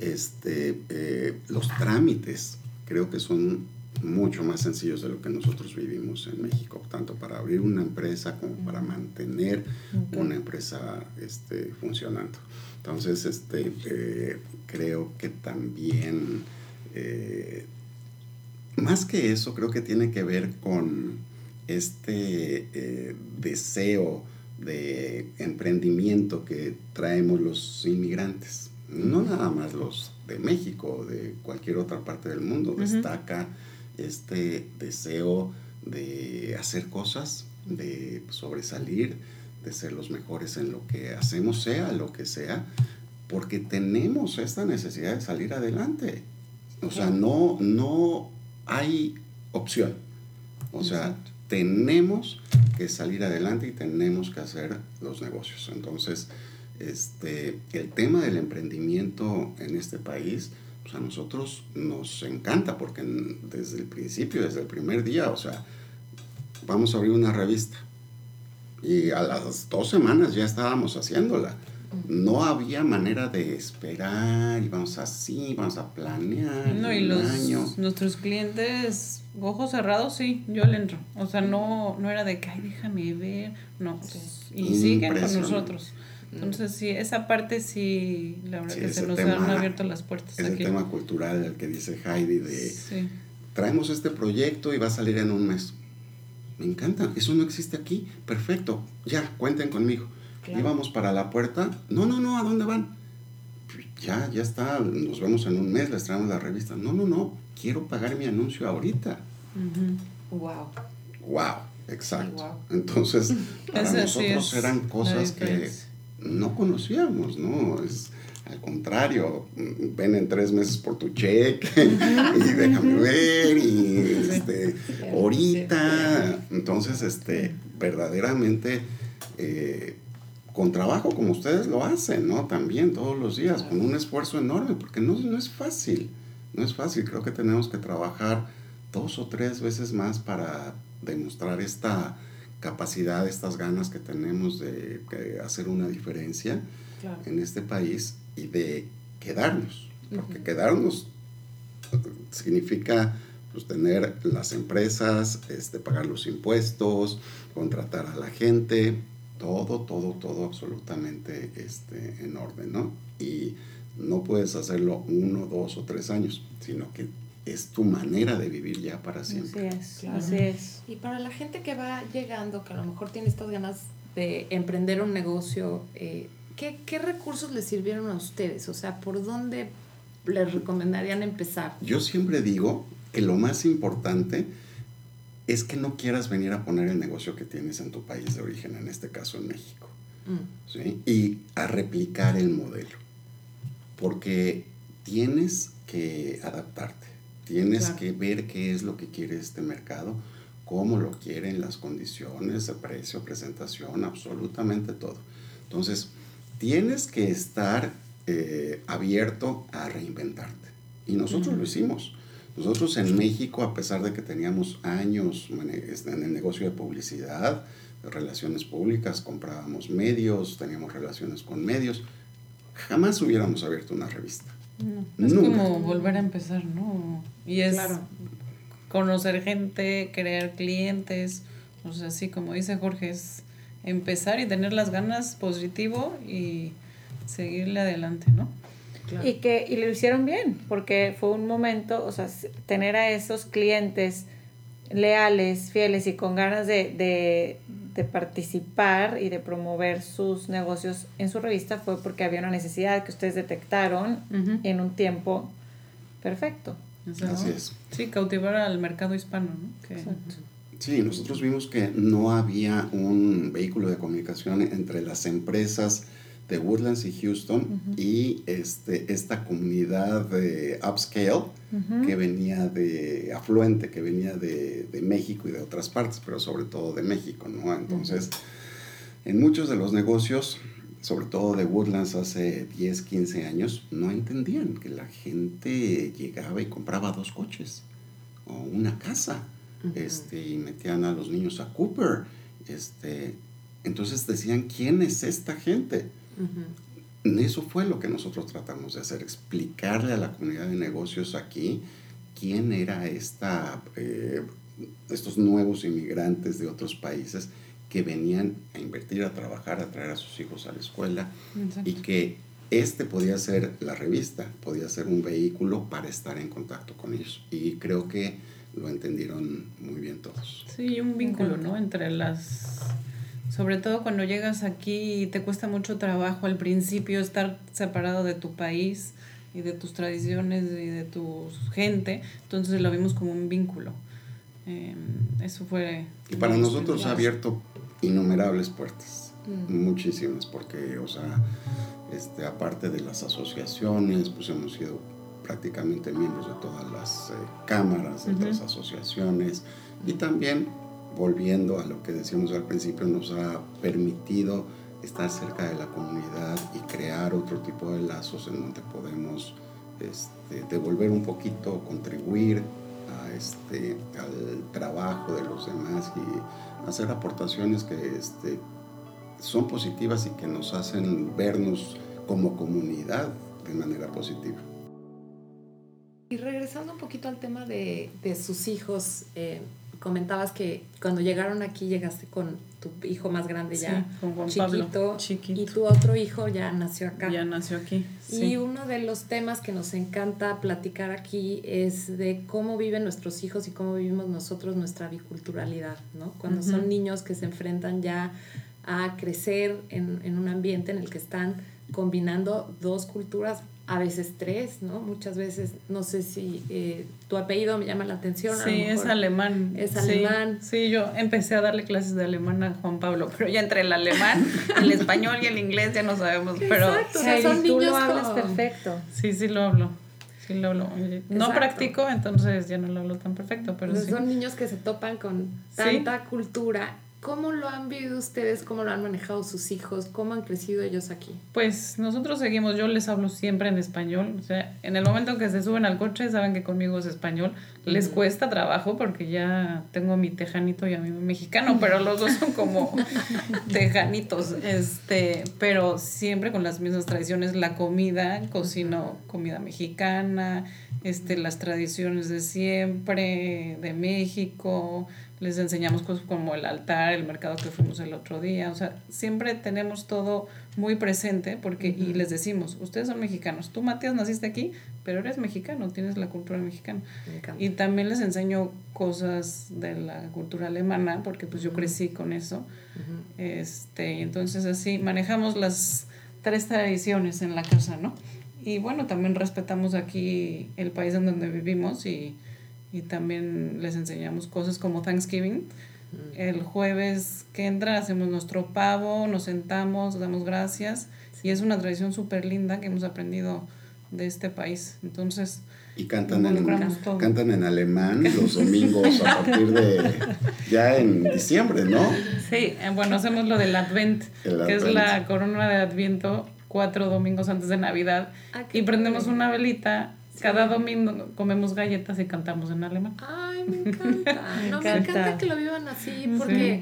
este, eh, los trámites creo que son mucho más sencillos de lo que nosotros vivimos en México, tanto para abrir una empresa como para mantener una empresa este, funcionando. Entonces, este, eh, creo que también, eh, más que eso, creo que tiene que ver con este eh, deseo de emprendimiento que traemos los inmigrantes. No nada más los de México, de cualquier otra parte del mundo. Destaca este deseo de hacer cosas, de sobresalir, de ser los mejores en lo que hacemos, sea lo que sea, porque tenemos esta necesidad de salir adelante. O sea, no, no hay opción. O sea, tenemos que salir adelante y tenemos que hacer los negocios. Entonces, este, el tema del emprendimiento en este país, a nosotros nos encanta porque desde el principio, desde el primer día, o sea, vamos a abrir una revista y a las dos semanas ya estábamos haciéndola. No había manera de esperar, y vamos así, vamos a planear. No, y los, nuestros clientes, ojos cerrados, sí, yo le entro. O sea, no, no era de que, ay, déjame ver. No, y siguen con nosotros. Entonces, sí, esa parte sí, la verdad que se nos han abierto las puertas. Es el tema cultural, el que dice Heidi, de traemos este proyecto y va a salir en un mes. Me encanta, eso no existe aquí. Perfecto, ya, cuenten conmigo. Íbamos para la puerta. No, no, no, ¿a dónde van? Ya, ya está, nos vemos en un mes, les traemos la revista. No, no, no, quiero pagar mi anuncio ahorita. Wow. Wow, exacto. Entonces, para nosotros eran cosas que no conocíamos, ¿no? Es, al contrario, ven en tres meses por tu cheque y déjame ver y este, ahorita. Entonces, este, verdaderamente eh, con trabajo como ustedes lo hacen, ¿no? También todos los días, con un esfuerzo enorme, porque no, no es fácil, no es fácil. Creo que tenemos que trabajar dos o tres veces más para demostrar esta capacidad, estas ganas que tenemos de, hacer una diferencia en este país y de quedarnos, porque quedarnos significa pues, tener las empresas, este, pagar los impuestos, contratar a la gente, todo, todo, todo absolutamente este, en orden, ¿no? Y no puedes hacerlo uno, dos o tres años, sino que es tu manera de vivir ya para siempre. Así es, así es. Y para la gente que va llegando, que a lo mejor tiene estas ganas de emprender un negocio, eh, ¿qué, ¿qué, recursos les sirvieron a ustedes? O sea, ¿por dónde les recomendarían empezar? Yo siempre digo que lo más importante es que no quieras venir a poner el negocio que tienes en tu país de origen, en este caso en México, mm. ¿sí? y a replicar el modelo, porque tienes que adaptarte Tienes que ver qué es lo que quiere este mercado, cómo lo quieren, las condiciones, el precio, presentación, absolutamente todo. Entonces, tienes que estar eh, abierto a reinventarte. Y nosotros lo hicimos. Nosotros en México, a pesar de que teníamos años este, en el negocio de publicidad, de relaciones públicas, comprábamos medios, teníamos relaciones con medios, jamás hubiéramos abierto una revista. Es como volver a empezar, ¿no? Y es conocer gente, crear clientes, o sea, así como dice Jorge, es empezar y tener las ganas positivo y seguirle adelante, ¿no? Y que y lo hicieron bien, porque fue un momento, o sea, tener a esos clientes leales, fieles y con ganas de, de participar y de promover sus negocios en su revista fue porque había una necesidad que ustedes detectaron en un tiempo perfecto. Así es. Sí, cautivar al mercado hispano, ¿no? Sí, nosotros vimos que no había un vehículo de comunicación entre las empresas de Woodlands y Houston y este, esta comunidad de upscale que venía de afluente, que venía de, de, México y de otras partes, pero sobre todo de México, ¿no? Entonces, en muchos de los negocios, sobre todo de Woodlands hace 10, 15 años, no entendían que la gente llegaba y compraba dos coches o una casa este, y metían a los niños a Cooper. Este, entonces decían, ¿quién es esta gente? Eso fue lo que nosotros tratamos de hacer, explicarle a la comunidad de negocios aquí quién era esta, eh, estos nuevos inmigrantes de otros países que venían a invertir, a trabajar, a traer a sus hijos a la escuela y que este podía ser la revista, podía ser un vehículo para estar en contacto con ellos. Y creo que lo entendieron muy bien todos. Sí, un vínculo, ¿no? Entre las sobre todo cuando llegas aquí y te cuesta mucho trabajo al principio estar separado de tu país y de tus tradiciones y de tu gente, entonces lo vimos como un vínculo. Em, eso fue... Y para nosotros ha abierto innumerables puertas, mm. muchísimas, porque, o sea, este, aparte de las asociaciones, pues hemos sido prácticamente miembros de todas las eh, cámaras, de las asociaciones, y también volviendo a lo que decíamos al principio, nos ha permitido estar cerca de la comunidad y crear otro tipo de lazos en donde podemos este, devolver un poquito, contribuir a este, al trabajo de los demás y hacer aportaciones que este, son positivas y que nos hacen vernos como comunidad de manera positiva. Y regresando un poquito al tema de, de sus hijos, eh, comentabas que cuando llegaron aquí llegaste con tu hijo más grande ya, con Juan chiquito, Pablo, chiquito, y tu otro hijo ya nació acá. Ya nació aquí. Y uno de los temas que nos encanta platicar aquí es de cómo viven nuestros hijos y cómo vivimos nosotros nuestra biculturalidad, ¿no? Cuando son niños que se enfrentan ya a crecer en, en un ambiente en el que están combinando dos culturas a veces tres, ¿no? Muchas veces, no sé si eh, tu apellido me llama la atención. Sí, es alemán. Es alemán. Sí, yo empecé a darle clases de alemán a Juan Pablo, pero ya entre el alemán, el español y el inglés ya no sabemos. Pero Exacto, o sea, son tú niños lo hablas perfecto. sí, sí lo hablo. Sí lo hablo. No Exacto. practico, entonces ya no lo hablo tan perfecto, pero Pues sí. Son niños que se topan con Sí. tanta cultura. ¿Cómo lo han vivido ustedes? ¿Cómo lo han manejado sus hijos? ¿Cómo han crecido ellos aquí? Pues nosotros seguimos, yo les hablo siempre en español, o sea, en el momento que se suben al coche saben que conmigo es español, les cuesta trabajo porque ya tengo mi tejanito y a mi mexicano, pero los dos son como tejanitos, este, pero siempre con las mismas tradiciones, la comida, cocino comida mexicana, este, las tradiciones de siempre, de México, les enseñamos cosas como el altar, el mercado que fuimos el otro día, o sea, siempre tenemos todo muy presente porque y les decimos, ustedes son mexicanos, tú Matías naciste aquí, pero eres mexicano, tienes la cultura mexicana. Me. Y también les enseño cosas de la cultura alemana porque pues yo crecí con eso. Este, y entonces así manejamos las tres tradiciones en la casa, ¿no? Y bueno, también respetamos aquí el país en donde vivimos y, y también les enseñamos cosas como Thanksgiving. El jueves que entra hacemos nuestro pavo, nos sentamos, damos gracias y es una tradición súper linda que hemos aprendido de este país. Entonces, Y cantan en, todo. cantan en alemán los domingos a partir de ya en diciembre, ¿no? Sí, eh, bueno, hacemos lo del Advent, El que es Advent. la corona de Adviento, cuatro domingos antes de Navidad. Ah, y prendemos una velita. Cada domingo comemos galletas y cantamos en alemán. Ay, me encanta. No, me encanta. que lo vivan así porque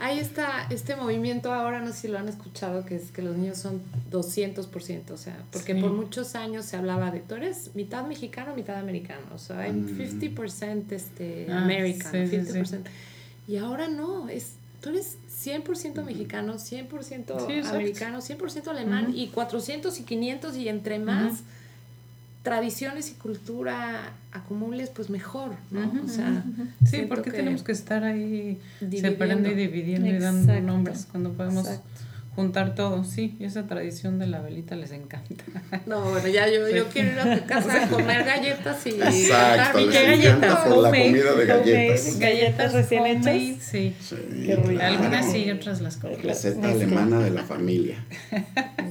hay esta, este movimiento ahora, no sé si lo han escuchado, que es que los niños son 200%, o sea, porque Sí. por muchos años se hablaba de tú eres mitad mexicano, mitad americano, o sea, hay Mm. 50% este, Ah, American, sí, sí, 50%. Y ahora no, es tú eres 100% mexicano, 100% Sí, americano, 100% alemán y 400 y 500 y entre más tradiciones y cultura acumules, pues mejor, ¿no? Ujú, o sea, Sí, siento porque tenemos que estar ahí Dividiendo. separando y dividiendo y dando Exacto. nombres cuando podemos Exacto. juntar todo. Sí, y esa tradición de la velita les encanta. No, bueno, ya yo, yo quiero ir a tu casa a comer galletas y Exacto, les galletas, por la comida de galletas. Galletas recién hechas. Sí. Sí, Qué rico. Algunas sí y otras las compro. Receta alemana de la familia. Me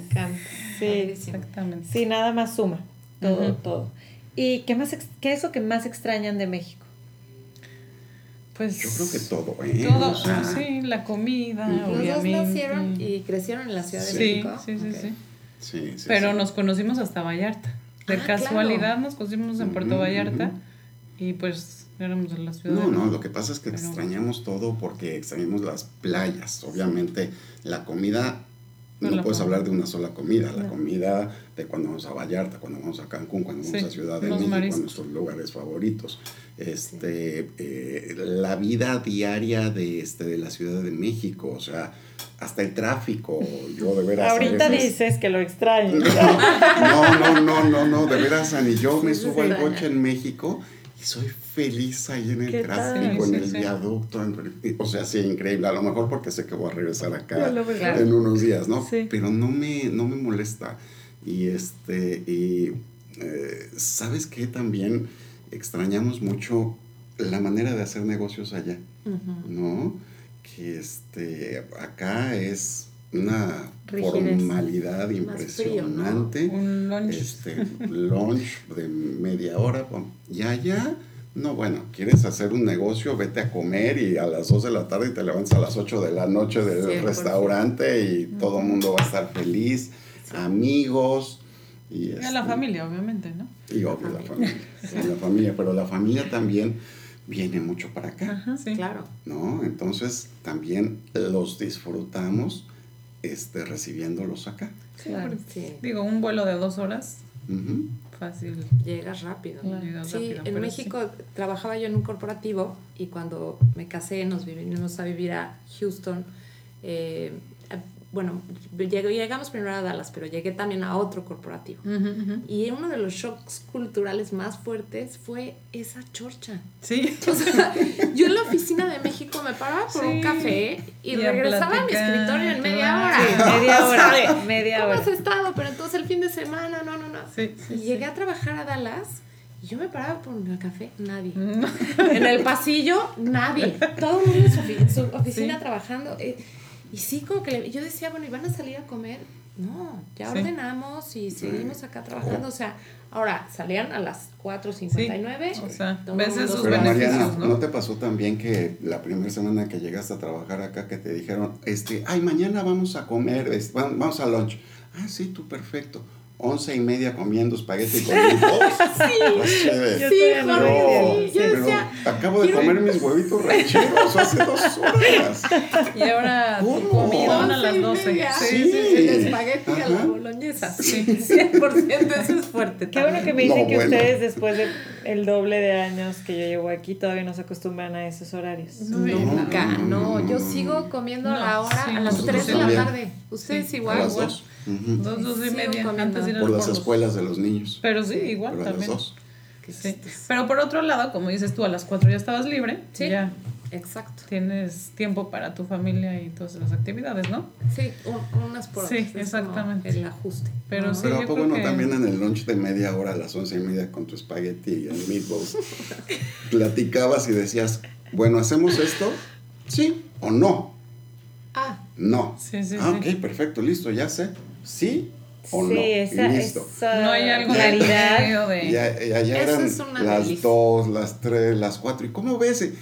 encanta. Sí. Exactamente. sí, nada más suma. Todo, todo. ¿Y qué, más ex- qué es lo que más extrañan de México? Pues Yo creo que todo, ¿eh? todo, O sea, sí, la comida, Los Los dos obviamente. nacieron y crecieron en la Ciudad de Sí, México. Sí, sí, sí. sí, sí, Pero sí. nos conocimos hasta Vallarta. De Ah, casualidad claro. nos conocimos en Puerto Vallarta y pues éramos de la ciudad. No, no, lo que pasa es que Pero- extrañamos todo porque extrañamos las playas. Obviamente, la comida, no puedes hablar de una sola comida. La No. comida de cuando vamos a Vallarta, cuando vamos a Cancún, cuando vamos a Ciudad de los México, mariscos. nuestros lugares favoritos. Este, eh, la vida diaria de, este, de la Ciudad de México, o sea, hasta el tráfico. Yo de veras. a Ahorita veces- dices que lo extrañas. no, no, no, no, no, de veras, Ani, yo me subo al coche en México soy feliz ahí en el ¿Qué tráfico, en el viaducto, en- o sea, sí, increíble, a lo mejor porque sé que voy a regresar acá en unos días, ¿no? Sí. Pero no me, no me molesta. Y este, y eh, ¿sabes qué? También extrañamos mucho la manera de hacer negocios allá. ¿no? Que este, acá es una Rigidez. formalidad Más frío, ¿no? impresionante. Un lunch. Este, lunch de media hora. Y allá No, bueno, quieres hacer un negocio, vete a comer y a las 2 de la tarde y te levantas a las 8 de la noche del 100%. restaurante y todo el mundo va a estar feliz, amigos. Y, Y a la este, familia, obviamente, ¿no? Y obvio la familia. sí, la familia, pero la familia también viene mucho para acá, Ajá, sí. Claro. ¿no? Entonces también los disfrutamos este, recibiéndolos acá. Claro. Sí. Digo, un vuelo de dos horas, fácil. Llegas rápido. Claro. Llegas sí, rápido, en México trabajaba yo en un corporativo y cuando me casé nos vinimos a vivir a Houston. eh, bueno, lleg- llegamos primero a Dallas, pero llegué también a otro corporativo. Ujú, ujú. Y uno de los shocks culturales más fuertes fue esa chorcha. Sí. O sea, yo en la oficina de México me paraba por un Sí. café y, Y a regresaba a mi platicar, escritorio en media hora. Sí, media O hora, sea, media ¿Cómo hora. has estado? Pero entonces el fin de semana, no, no, no. Sí, sí, y llegué a trabajar a Dallas y yo me paraba por el café, nadie. No. En el pasillo, nadie. Todo el mundo en su, ofi- en su oficina Sí. trabajando. Y sí, como que le- yo decía, bueno, ¿y van a salir a comer? No, ya Sí. ordenamos y seguimos acá trabajando. O sea, ahora salían a las 4.59. Sí, o sea, ves esos Pero Mariana, ¿no? ¿no? te pasó también que la primera semana que llegaste a trabajar acá que te dijeron, este, ay, mañana vamos a comer, va- vamos a lunch? Ah, sí, tú perfecto once y media comiendo espagueti con huevos. sí, pues chévere. sí, sí, pero decía, acabo de comer mis huevitos rancheros hace dos horas. Y ahora comidón a las 12. Sí, sí, sí, el espagueti Ajá. a la boloñesa. Sí, 100% eso es fuerte. Qué bueno que me dicen no, que bueno. ustedes después del doble de años que yo llevo aquí todavía no se acostumbran a esos horarios. No, no, nunca, no. Yo sigo comiendo a la hora, a las 3 de la tarde. Ustedes igual. A las 2. Dos, dos y sí, media. Antes ir por las escuelas de los niños. Pero sí, igual también. Pero por otro lado, como dices tú, a las cuatro ya estabas libre. Sí. Ya. Exacto. Tienes tiempo para tu familia y todas las actividades, ¿no? Sí, unas por otras. Sí, exactamente. El ajuste. Pero, sí, Pero yo creo bueno, también en el lunch de media hora a las once y media con tu espagueti y el meatballs, platicabas y decías, bueno, ¿hacemos esto? Sí o no. Ah. No. Sí, sí, ah, sí. ok, perfecto, listo, ya sé. ¿Sí o sí, no? esa, y listo. esa No hay algo claridad. de... Y ya, ya- ya Eso eran es una las delicia. dos, las tres, las cuatro. ¿Y cómo ves? Eh,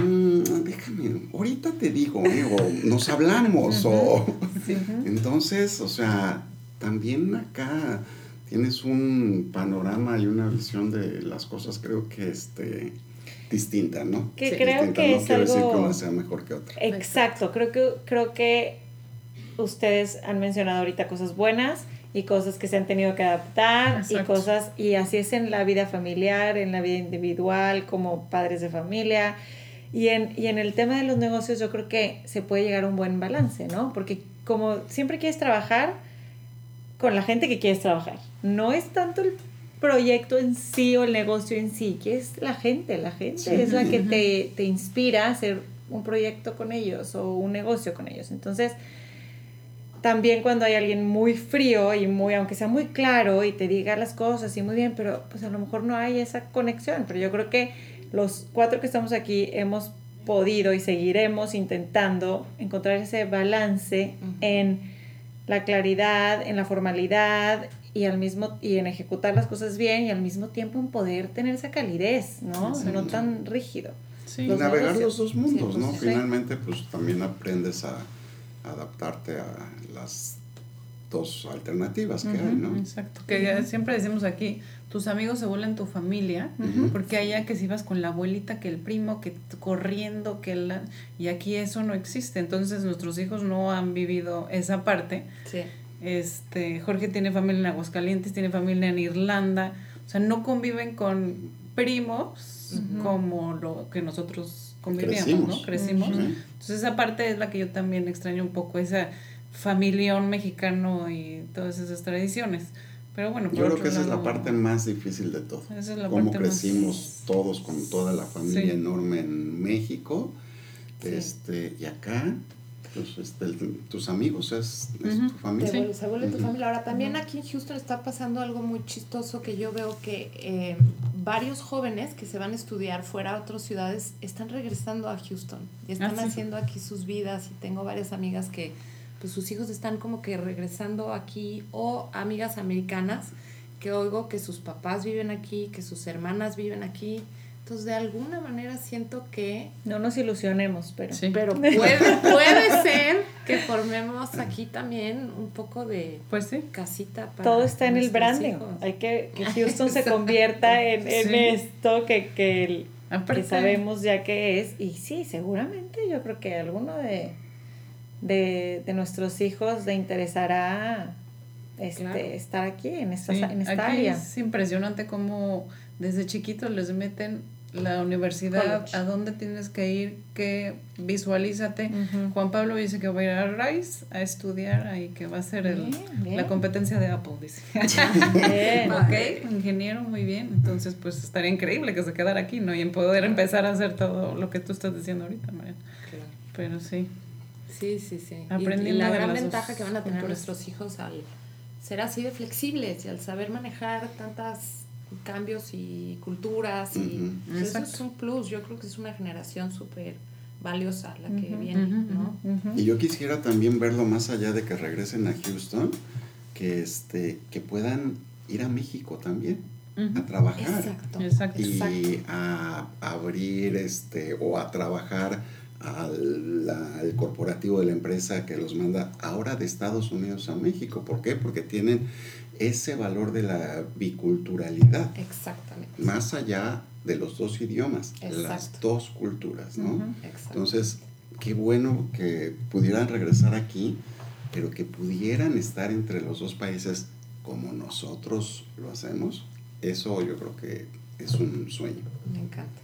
mm, déjame, ahorita te digo, eh, o nos hablamos, o... Sí. Entonces, o sea, también acá tienes un panorama y una visión de las cosas, creo que este, distinta, ¿no? Que Sí. creo Distinta, que no es quiero decir que algo... una sea mejor que otra. Exacto, creo que, creo que ustedes han mencionado ahorita cosas buenas y cosas que se han tenido que adaptar y cosas, y así es en la vida familiar, en la vida individual, como padres de familia. Y en, y en el tema de los negocios yo creo que se puede llegar a un buen balance, ¿no? Porque como siempre quieres trabajar con la gente que quieres trabajar. No es tanto el proyecto en sí o el negocio en sí, que es la gente. La gente es la que te, te inspira a hacer un proyecto con ellos o un negocio con ellos. Entonces, también cuando hay alguien muy frío y muy, aunque sea muy claro y te diga las cosas y muy bien, pero pues a lo mejor no hay esa conexión. Pero yo creo que los cuatro que estamos aquí hemos podido y seguiremos intentando encontrar ese balance en la claridad, en la formalidad y al mismo y en ejecutar las cosas bien y al mismo tiempo en poder tener esa calidez, ¿no? Exacto. No tan rígido. Sí. Los Navegar negocios. los dos mundos, ¿no? Sí. Finalmente, pues también aprendes a adaptarte a las dos alternativas que hay, ¿no? Exacto, que ya siempre decimos aquí, tus amigos se vuelven tu familia, Ujú. porque allá que si vas con la abuelita, que el primo, que corriendo, que la... Y aquí eso no existe, entonces nuestros hijos no han vivido esa parte. sí. Este, Jorge tiene familia en Aguascalientes, tiene familia en Irlanda, o sea, no conviven con primos como lo que nosotros convivíamos, Crecimos. ¿no? Crecimos. Entonces esa parte es la que yo también extraño un poco, esa familión mexicano y todas esas tradiciones. Pero bueno, por Yo creo que esa es la parte más difícil de todo. Esa es la Cómo parte más- crecimos todos con toda la familia Sí. enorme en México. Sí. Este, y acá, pues, este, el- tus amigos es, es tu familia. Te vuelve- se vuelve tu familia. Ahora, también aquí en Houston está pasando algo muy chistoso que yo veo que eh, varios jóvenes que se van a estudiar fuera a otras ciudades están regresando a Houston y están Ah, sí. haciendo aquí sus vidas y tengo varias amigas que pues sus hijos están como que regresando aquí o amigas americanas que oigo que sus papás viven aquí, que sus hermanas viven aquí. Entonces, de alguna manera siento que... No nos ilusionemos, pero... Sí. Pero puede, puede ser que formemos aquí también un poco de Pues sí. casita para Todo está en el branding. hijos. Hay que que Houston se convierta en, en Sí. esto que, que, el- que sabemos ya que es. Y sí, seguramente yo creo que alguno de, de, de nuestros hijos le interesará este, Claro. estar aquí, en esta, Sí, en esta aquí área. es impresionante cómo desde chiquitos les meten la universidad, College. a dónde tienes que ir, que visualízate. Juan Pablo dice que va a ir a Rice a estudiar ahí que va a ser el, Bien, bien. la competencia de Apple, dice. Bien. ok, ingeniero, muy bien. Entonces, pues estaría increíble que se quedara aquí, ¿no? Y en poder empezar a hacer todo lo que tú estás diciendo ahorita, Mariana. Claro. Pero sí. Sí, sí, sí. Y- Y, Aprendiendo la de gran las ventaja que van a tener culturas. nuestros hijos al ser así de flexibles y al saber manejar tantas cambios y culturas y pues eso es un plus. Yo creo que es una generación súper valiosa la que viene, ¿no? Y yo quisiera también verlo más allá de que regresen a Houston, que, este, que puedan ir a México también a trabajar. Exacto. Exacto. y a abrir este o a trabajar al, al corporativo de la empresa que los manda ahora de Estados Unidos a México. ¿Por qué? Porque tienen ese valor de la biculturalidad, Exactamente. más allá de los dos idiomas, las dos culturas, ¿no? Entonces, qué bueno que pudieran regresar aquí, pero que pudieran estar entre los dos países como nosotros lo hacemos. Eso yo creo que es un sueño. Me encanta.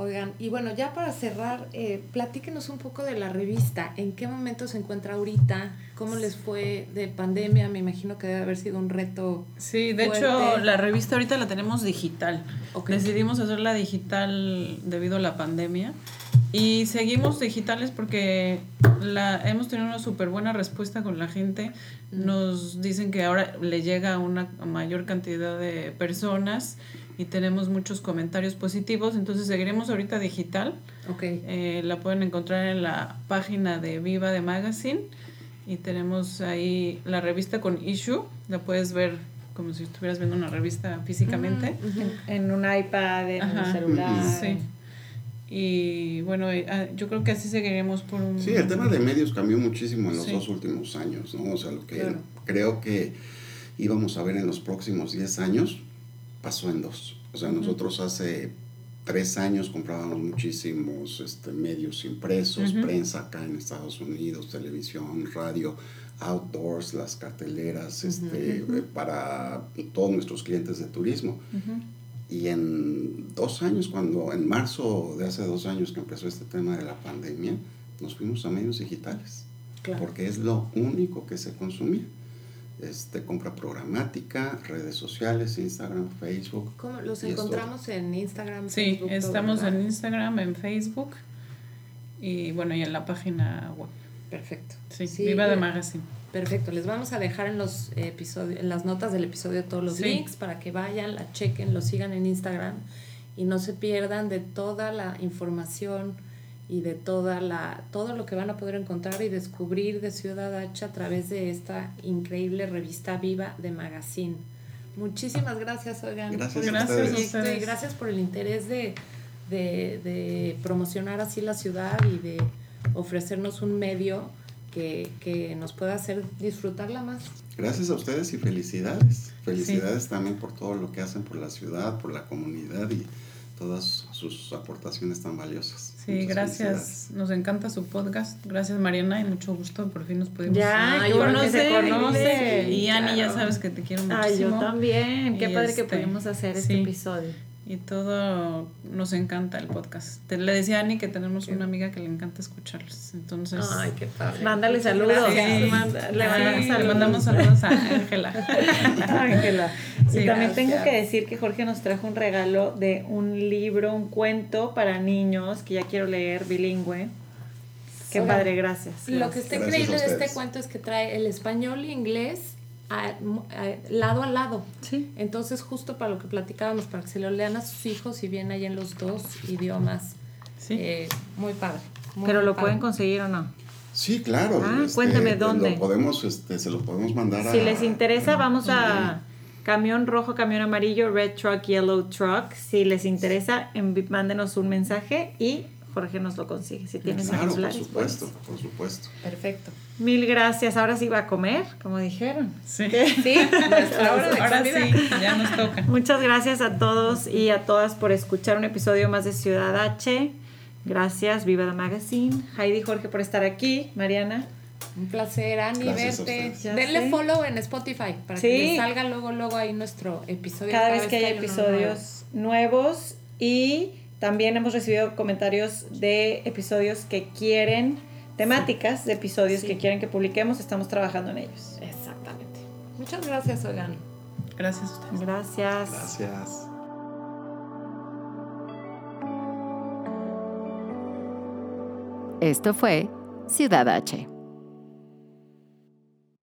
Oigan, y bueno, ya para cerrar, eh, platíquenos un poco de la revista. ¿En qué momento se encuentra ahorita? ¿Cómo les fue de pandemia? Me imagino que debe haber sido un reto. Sí, de fuerte. hecho, la revista ahorita la tenemos digital. Decidimos hacerla digital debido a la pandemia. Y seguimos digitales porque la, hemos tenido una súper buena respuesta con la gente. Nos dicen que ahora le llega a una mayor cantidad de personas y tenemos muchos comentarios positivos. Entonces seguiremos ahorita digital. Ok. Eh, la pueden encontrar en la página de Viva de Magazine y tenemos ahí la revista con issue. La puedes ver como si estuvieras viendo una revista físicamente. En, en un iPad, en un celular. Sí. Y bueno, eh, ah, yo creo que así seguiremos por un... Sí, el tema de medios cambió muchísimo en los Sí. dos últimos años, ¿no? O sea, lo que Claro. creo que íbamos a ver en los próximos 10 años pasó en dos. O sea, nosotros hace tres años comprábamos muchísimos este, medios impresos, Ujú. prensa acá en Estados Unidos, televisión, radio, outdoors, las carteleras, este, eh, para todos nuestros clientes de turismo. Ujú. Y en dos años, cuando en marzo de hace dos años que empezó este tema de la pandemia, nos fuimos a medios digitales, Claro. porque es lo único que se consumía. Este, compra programática, redes sociales, Instagram, Facebook. ¿Cómo los esto. encontramos en Instagram? Sí, Facebook, estamos en Instagram, en Facebook y bueno, y en la página web. Perfecto. Sí, Sí, Viva de Magazine. Perfecto, les vamos a dejar en los episodios, en las notas del episodio todos los Sí. links para que vayan, la chequen, lo sigan en Instagram y no se pierdan de toda la información y de toda la todo lo que van a poder encontrar y descubrir de Ciudad H a través de esta increíble revista Viva de Magazine. Muchísimas gracias, oigan, Gracias por a este Gracias a y ustedes. gracias por el interés de, de, de promocionar así la ciudad y de ofrecernos un medio que, que nos pueda hacer disfrutarla más. Gracias a ustedes y felicidades. Felicidades también por todo lo que hacen por la ciudad, por la comunidad y todas sus aportaciones tan valiosas. Sí, Muchas gracias. felicidades. Nos encanta su podcast. Gracias, Mariana, y mucho gusto. Por fin nos pudimos Ya, Ay, bueno que se conoce. Y Ani, ya Claro. sabes que te quiero muchísimo. Ay, yo también. Qué Y padre que este, pudimos hacer este sí. episodio. Y todo nos encanta el podcast. Te, le decía a Ani que tenemos una amiga que le encanta escucharlos. Entonces, Ay, qué padre. Mándale saludos. gracias. Manda- le mandamos sí, saludos. le mandamos saludos a Ángela. Ángela. Sí, y también gracias. tengo que decir que Jorge nos trajo un regalo de un libro, un cuento para niños que ya quiero leer bilingüe. Qué padre, gracias. Lo que está Gracias increíble de este cuento es que trae el español y inglés a- a- lado a lado. Sí. Entonces, justo para lo que platicábamos, para que se lo lean a sus hijos y bien ahí en los dos idiomas. Sí. Eh, muy padre. muy, Pero muy lo padre. pueden conseguir o no. Sí, claro. Ah, este, cuéntame lo dónde. podemos, este, se lo podemos mandar a. Si les interesa, vamos a camión rojo, camión amarillo, red truck, yellow truck. Si les interesa, envi- mándenos un mensaje y Jorge nos lo consigue. Si tienen Claro, por supuesto, por supuesto. Perfecto. Mil gracias. Ahora sí va a comer, como dijeron. Sí. Sí, Ahora comida. sí, ya nos toca. Muchas gracias a todos y a todas por escuchar un episodio más de Ciudad H. Gracias, Viva the Magazine. Heidi Jorge por estar aquí. Mariana. Un placer, Ani, Gracias verte. Denle sé. follow en Spotify para Sí. que les salga luego, luego ahí nuestro episodio. Cada vez que hay episodios nuevos y también hemos recibido comentarios de episodios que quieren, temáticas de episodios Sí. que quieren que publiquemos. Estamos trabajando en ellos. Exactamente. Muchas gracias, oigan. Gracias a ustedes. Gracias. Gracias. Esto fue Ciudad H.